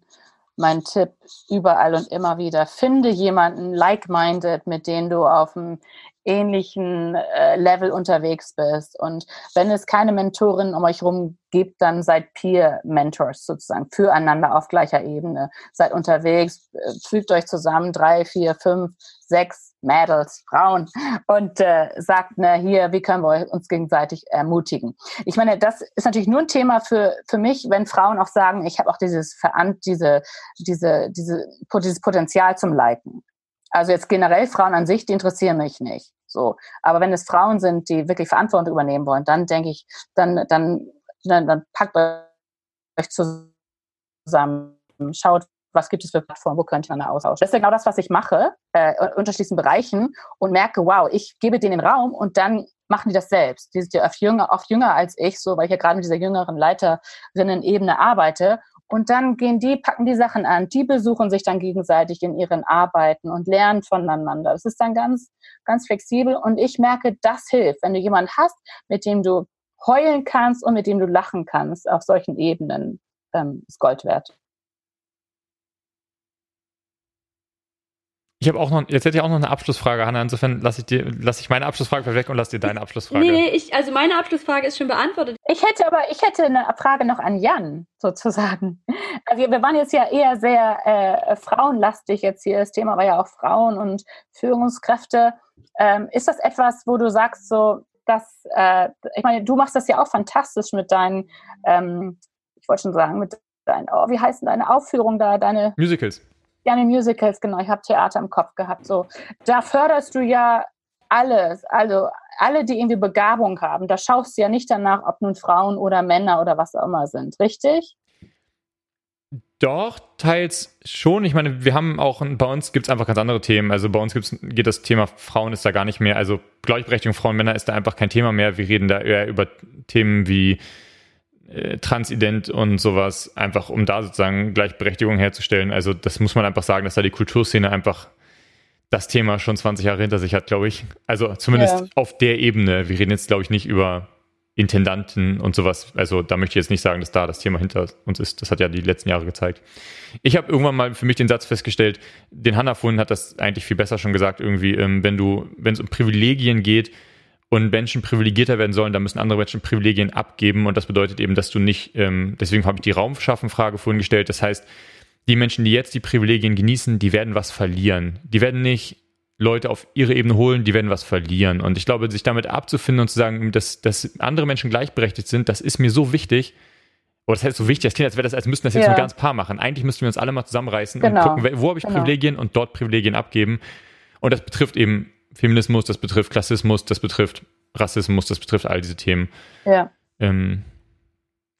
mein Tipp überall und immer wieder. Finde jemanden like-minded, mit dem du auf dem ähnlichen äh, Level unterwegs bist. Und wenn es keine Mentorin um euch herum gibt, dann seid Peer-Mentors sozusagen füreinander auf gleicher Ebene. Seid unterwegs, äh, fügt euch zusammen, drei, vier, fünf, sechs Mädels, Frauen und äh, sagt, ne, hier, wie können wir uns gegenseitig ermutigen? Ich meine, das ist natürlich nur ein Thema für, für mich, wenn Frauen auch sagen, ich habe auch dieses, diese, diese, diese, dieses Potenzial zum Leiten. Also jetzt generell Frauen an sich, die interessieren mich nicht. So. Aber wenn es Frauen sind, die wirklich Verantwortung übernehmen wollen, dann denke ich, dann, dann, dann, dann packt euch zusammen, schaut, was gibt es für Plattformen, wo könnte man da austauschen. Das ist genau das, was ich mache, äh, unterschiedlichen Bereichen und merke, wow, ich gebe denen den Raum und dann machen die das selbst. Die sind ja oft jünger, oft jünger als ich, so, weil ich ja gerade mit dieser jüngeren Leiterinnen-Ebene arbeite und dann gehen die, packen die Sachen an, die besuchen sich dann gegenseitig in ihren Arbeiten und lernen voneinander. Das ist dann ganz, ganz flexibel und ich merke, das hilft. Wenn du jemanden hast, mit dem du heulen kannst und mit dem du lachen kannst auf solchen Ebenen, ähm, ist Gold wert. Ich habe auch noch, jetzt hätte ich auch noch eine Abschlussfrage, Hanna. Insofern lasse ich dir, lasse ich meine Abschlussfrage weg und lasse dir deine Abschlussfrage. Nee, ich, also meine Abschlussfrage ist schon beantwortet. Ich hätte aber, ich hätte eine Frage noch an Jan, sozusagen. Also wir waren jetzt ja eher sehr äh, frauenlastig jetzt hier. Das Thema war ja auch Frauen und Führungskräfte. Ähm, ist das etwas, wo du sagst, so, dass, äh, ich meine, du machst das ja auch fantastisch mit deinen, ähm, ich wollte schon sagen, mit deinen, oh, wie heißen deine Aufführungen da, deine Musicals ja, die Musicals, genau. Ich habe Theater im Kopf gehabt. So, da förderst du ja alles, also alle, die irgendwie Begabung haben. Da schaust du ja nicht danach, ob nun Frauen oder Männer oder was auch immer sind, richtig? Doch, teils schon. Ich meine, wir haben auch, bei uns gibt es einfach ganz andere Themen. Also bei uns gibt's, geht das Thema Frauen ist da gar nicht mehr, also Gleichberechtigung Frauen, Männer ist da einfach kein Thema mehr. Wir reden da eher über Themen wie äh, Transident und sowas, einfach um da sozusagen Gleichberechtigung herzustellen. Also das muss man einfach sagen, dass da die Kulturszene einfach das Thema schon 20 Jahre hinter sich hat, glaube ich. Also zumindest ja. auf der Ebene. Wir reden jetzt, glaube ich, nicht über Intendanten und sowas. Also da möchte ich jetzt nicht sagen, dass da das Thema hinter uns ist. Das hat ja die letzten Jahre gezeigt. Ich habe irgendwann mal für mich den Satz festgestellt, den Hannah vorhin hat das eigentlich viel besser schon gesagt, irgendwie, ähm, wenn du, wenn es um Privilegien geht und Menschen privilegierter werden sollen, dann müssen andere Menschen Privilegien abgeben und das bedeutet eben, dass du nicht, ähm, deswegen habe ich die Raumschaffen-Frage vorhin gestellt, das heißt, die Menschen, die jetzt die Privilegien genießen, die werden was verlieren. Die werden nicht Leute auf ihre Ebene holen, die werden was verlieren. Und ich glaube, sich damit abzufinden und zu sagen, dass, dass andere Menschen gleichberechtigt sind, das ist mir so wichtig. Oder das heißt so wichtig, das klingt, als wäre das, als müssten das jetzt ja. nur ganz paar machen. Eigentlich müssten wir uns alle mal zusammenreißen genau. und gucken, wo habe ich genau. Privilegien und dort Privilegien abgeben. Und das betrifft eben Feminismus, das betrifft Klassismus, das betrifft Rassismus, das betrifft all diese Themen. Ja. Ähm,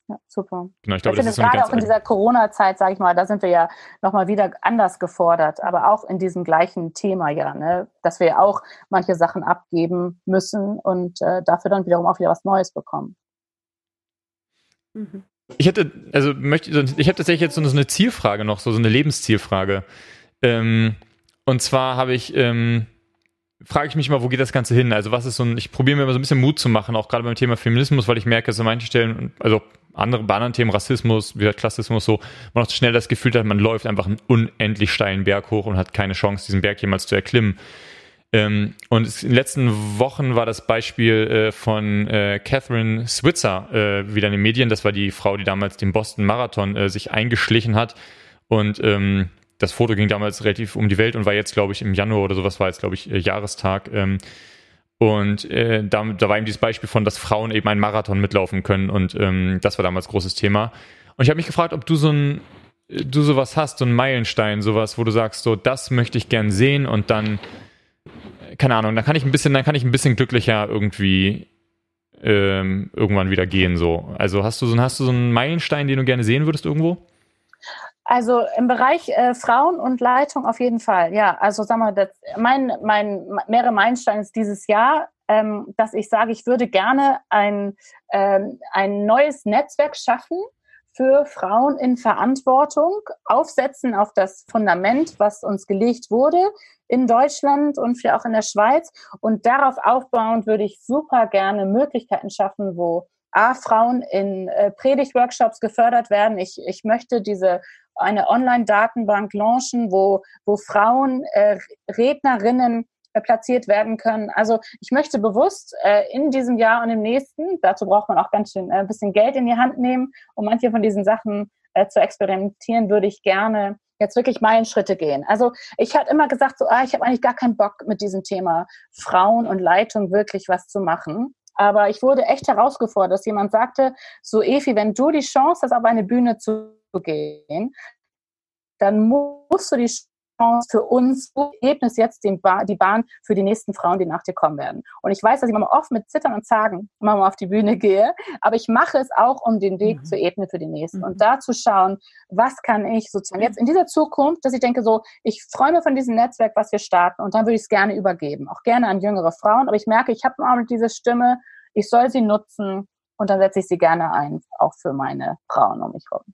ja, super. Genau, ich glaube, ich das ist so gerade auch in dieser Corona-Zeit, sage ich mal, da sind wir ja nochmal wieder anders gefordert, aber auch in diesem gleichen Thema ja, ne, dass wir ja auch manche Sachen abgeben müssen und äh, dafür dann wiederum auch wieder was Neues bekommen. Mhm. Ich hätte, also möchte, ich habe tatsächlich jetzt so eine Zielfrage noch, so, so eine Lebenszielfrage. Ähm, und zwar habe ich, ähm, frage ich mich mal, wo geht das Ganze hin? Also was ist so ein, ich probiere mir immer so ein bisschen Mut zu machen, auch gerade beim Thema Feminismus, weil ich merke, dass an manchen Stellen, also andere, bei anderen Themen, Rassismus, wie Klassismus, so, man auch schnell das Gefühl hat, man läuft einfach einen unendlich steilen Berg hoch und hat keine Chance, diesen Berg jemals zu erklimmen. Ähm, und in den letzten Wochen war das Beispiel äh, von äh, Catherine Switzer äh, wieder in den Medien. Das war die Frau, die damals den Boston Marathon äh, sich eingeschlichen hat und ähm, das Foto ging damals relativ um die Welt und war jetzt, glaube ich, im Januar oder sowas war jetzt, glaube ich, äh, Jahrestag. Ähm, und äh, da, da war eben dieses Beispiel von, dass Frauen eben einen Marathon mitlaufen können und ähm, das war damals großes Thema. Und ich habe mich gefragt, ob du so ein, du sowas hast, so einen Meilenstein, sowas, wo du sagst, so, das möchte ich gern sehen und dann, keine Ahnung, dann kann ich ein bisschen, dann kann ich ein bisschen glücklicher irgendwie ähm, irgendwann wieder gehen. So. Also hast du so, hast du so einen Meilenstein, den du gerne sehen würdest irgendwo? Also im Bereich äh, Frauen und Leitung auf jeden Fall. Ja, also sag mal, das, mein, mein mehrere Meilensteine ist dieses Jahr, ähm, dass ich sage, ich würde gerne ein, ähm, ein neues Netzwerk schaffen für Frauen in Verantwortung, aufsetzen auf das Fundament, was uns gelegt wurde in Deutschland und auch in der Schweiz. Und darauf aufbauend würde ich super gerne Möglichkeiten schaffen, wo A, Frauen in äh, Predigtworkshops gefördert werden. Ich, ich möchte diese eine Online-Datenbank launchen, wo, wo Frauen, äh, Rednerinnen äh, platziert werden können. Also ich möchte bewusst äh, in diesem Jahr und im nächsten, dazu braucht man auch ganz schön äh, ein bisschen Geld in die Hand nehmen, um manche von diesen Sachen äh, zu experimentieren, würde ich gerne jetzt wirklich Meilenschritte gehen. Also ich hatte immer gesagt, so, ah, ich habe eigentlich gar keinen Bock mit diesem Thema Frauen und Leitung wirklich was zu machen. Aber ich wurde echt herausgefordert, dass jemand sagte, so Efi, wenn du die Chance hast, auf eine Bühne zu gehen, dann musst du die Chance für uns, du ebnest jetzt ba die Bahn für die nächsten Frauen, die nach dir kommen werden. Und ich weiß, dass ich manchmal oft mit Zittern und Zagen mal auf die Bühne gehe, aber ich mache es auch, um den Weg mhm. zu ebnen für die nächsten. Mhm. Und da zu schauen, was kann ich sozusagen jetzt in dieser Zukunft, dass ich denke so, ich träume von diesem Netzwerk, was wir starten und dann würde ich es gerne übergeben. Auch gerne an jüngere Frauen, aber ich merke, ich habe mal diese Stimme, ich soll sie nutzen und dann setze ich sie gerne ein, auch für meine Frauen um mich herum.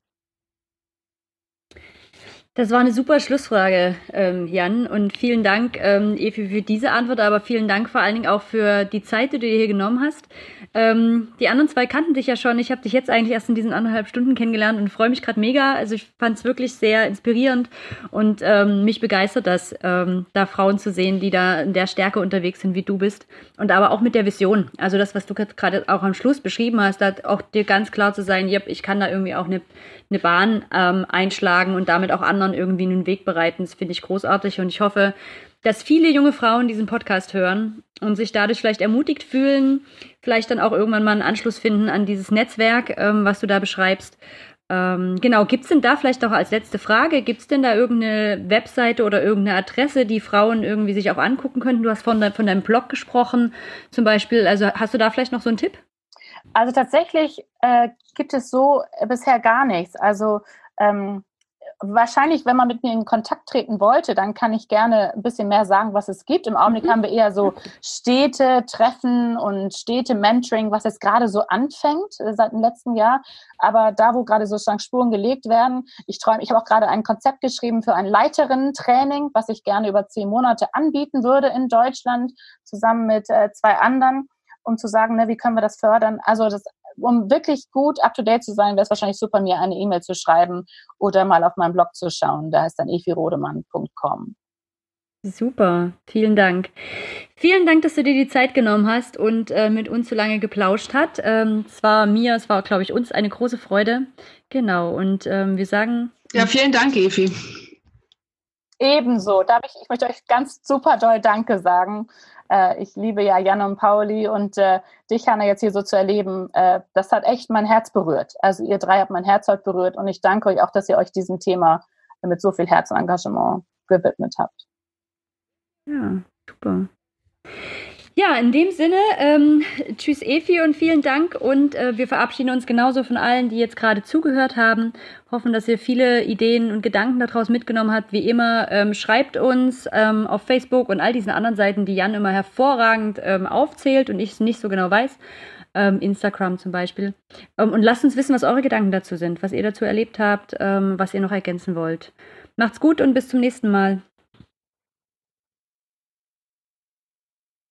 Das war eine super Schlussfrage, ähm, Jan. Und vielen Dank, ähm, Evi, für diese Antwort, aber vielen Dank vor allen Dingen auch für die Zeit, die du dir hier genommen hast. Ähm, die anderen zwei kannten dich ja schon. Ich habe dich jetzt eigentlich erst in diesen anderthalb Stunden kennengelernt und freue mich gerade mega. Also ich fand es wirklich sehr inspirierend und ähm, mich begeistert das, ähm, da Frauen zu sehen, die da in der Stärke unterwegs sind, wie du bist. Und aber auch mit der Vision. Also das, was du gerade auch am Schluss beschrieben hast, da auch dir ganz klar zu sein, ich kann da irgendwie auch eine, eine Bahn ähm, einschlagen und damit auch anderen irgendwie einen Weg bereiten. Das finde ich großartig und ich hoffe, dass viele junge Frauen diesen Podcast hören und sich dadurch vielleicht ermutigt fühlen, vielleicht dann auch irgendwann mal einen Anschluss finden an dieses Netzwerk, ähm, was du da beschreibst. Ähm, genau, gibt es denn da vielleicht auch als letzte Frage, gibt es denn da irgendeine Webseite oder irgendeine Adresse, die Frauen irgendwie sich auch angucken könnten? Du hast von, de von deinem Blog gesprochen zum Beispiel. Also hast du da vielleicht noch so einen Tipp? Also tatsächlich äh, gibt es so bisher gar nichts. Also ähm, wahrscheinlich, wenn man mit mir in Kontakt treten wollte, dann kann ich gerne ein bisschen mehr sagen, was es gibt. Im Augenblick mhm. haben wir eher so Städte, Treffen und Städte, Mentoring, was jetzt gerade so anfängt äh, seit dem letzten Jahr. Aber da, wo gerade sozusagen Spuren gelegt werden, ich träume, ich habe auch gerade ein Konzept geschrieben für ein Leiterinnen-Training, was ich gerne über zehn Monate anbieten würde in Deutschland, zusammen mit äh, zwei anderen um zu sagen, ne, wie können wir das fördern. Also das um wirklich gut up-to-date zu sein, wäre es wahrscheinlich super, mir eine E-Mail zu schreiben oder mal auf meinem Blog zu schauen. Da ist dann efirodemann.com. Super, vielen Dank. Vielen Dank, dass du dir die Zeit genommen hast und äh, mit uns so lange geplauscht hat. Ähm, es war mir, es war, glaube ich, uns eine große Freude. Genau, und ähm, wir sagen. Ja, vielen Dank, Efi. Ebenso. Darf ich, ich möchte euch ganz super doll Danke sagen. Äh, ich liebe ja Jan und Pauli und äh, dich, Hanna, jetzt hier so zu erleben, äh, das hat echt mein Herz berührt. Also ihr drei habt mein Herz heute berührt und ich danke euch auch, dass ihr euch diesem Thema mit so viel Herz und Engagement gewidmet habt. Ja, super. Ja, in dem Sinne, ähm, tschüss Efi und vielen Dank und äh, wir verabschieden uns genauso von allen, die jetzt gerade zugehört haben. Hoffen, dass ihr viele Ideen und Gedanken daraus mitgenommen habt. Wie immer, ähm, schreibt uns ähm, auf Facebook und all diesen anderen Seiten, die Jan immer hervorragend ähm, aufzählt und ich nicht so genau weiß. Ähm, Instagram zum Beispiel. Ähm, und lasst uns wissen, was eure Gedanken dazu sind, was ihr dazu erlebt habt, was ihr noch ergänzen wollt. Macht's gut und bis zum nächsten Mal.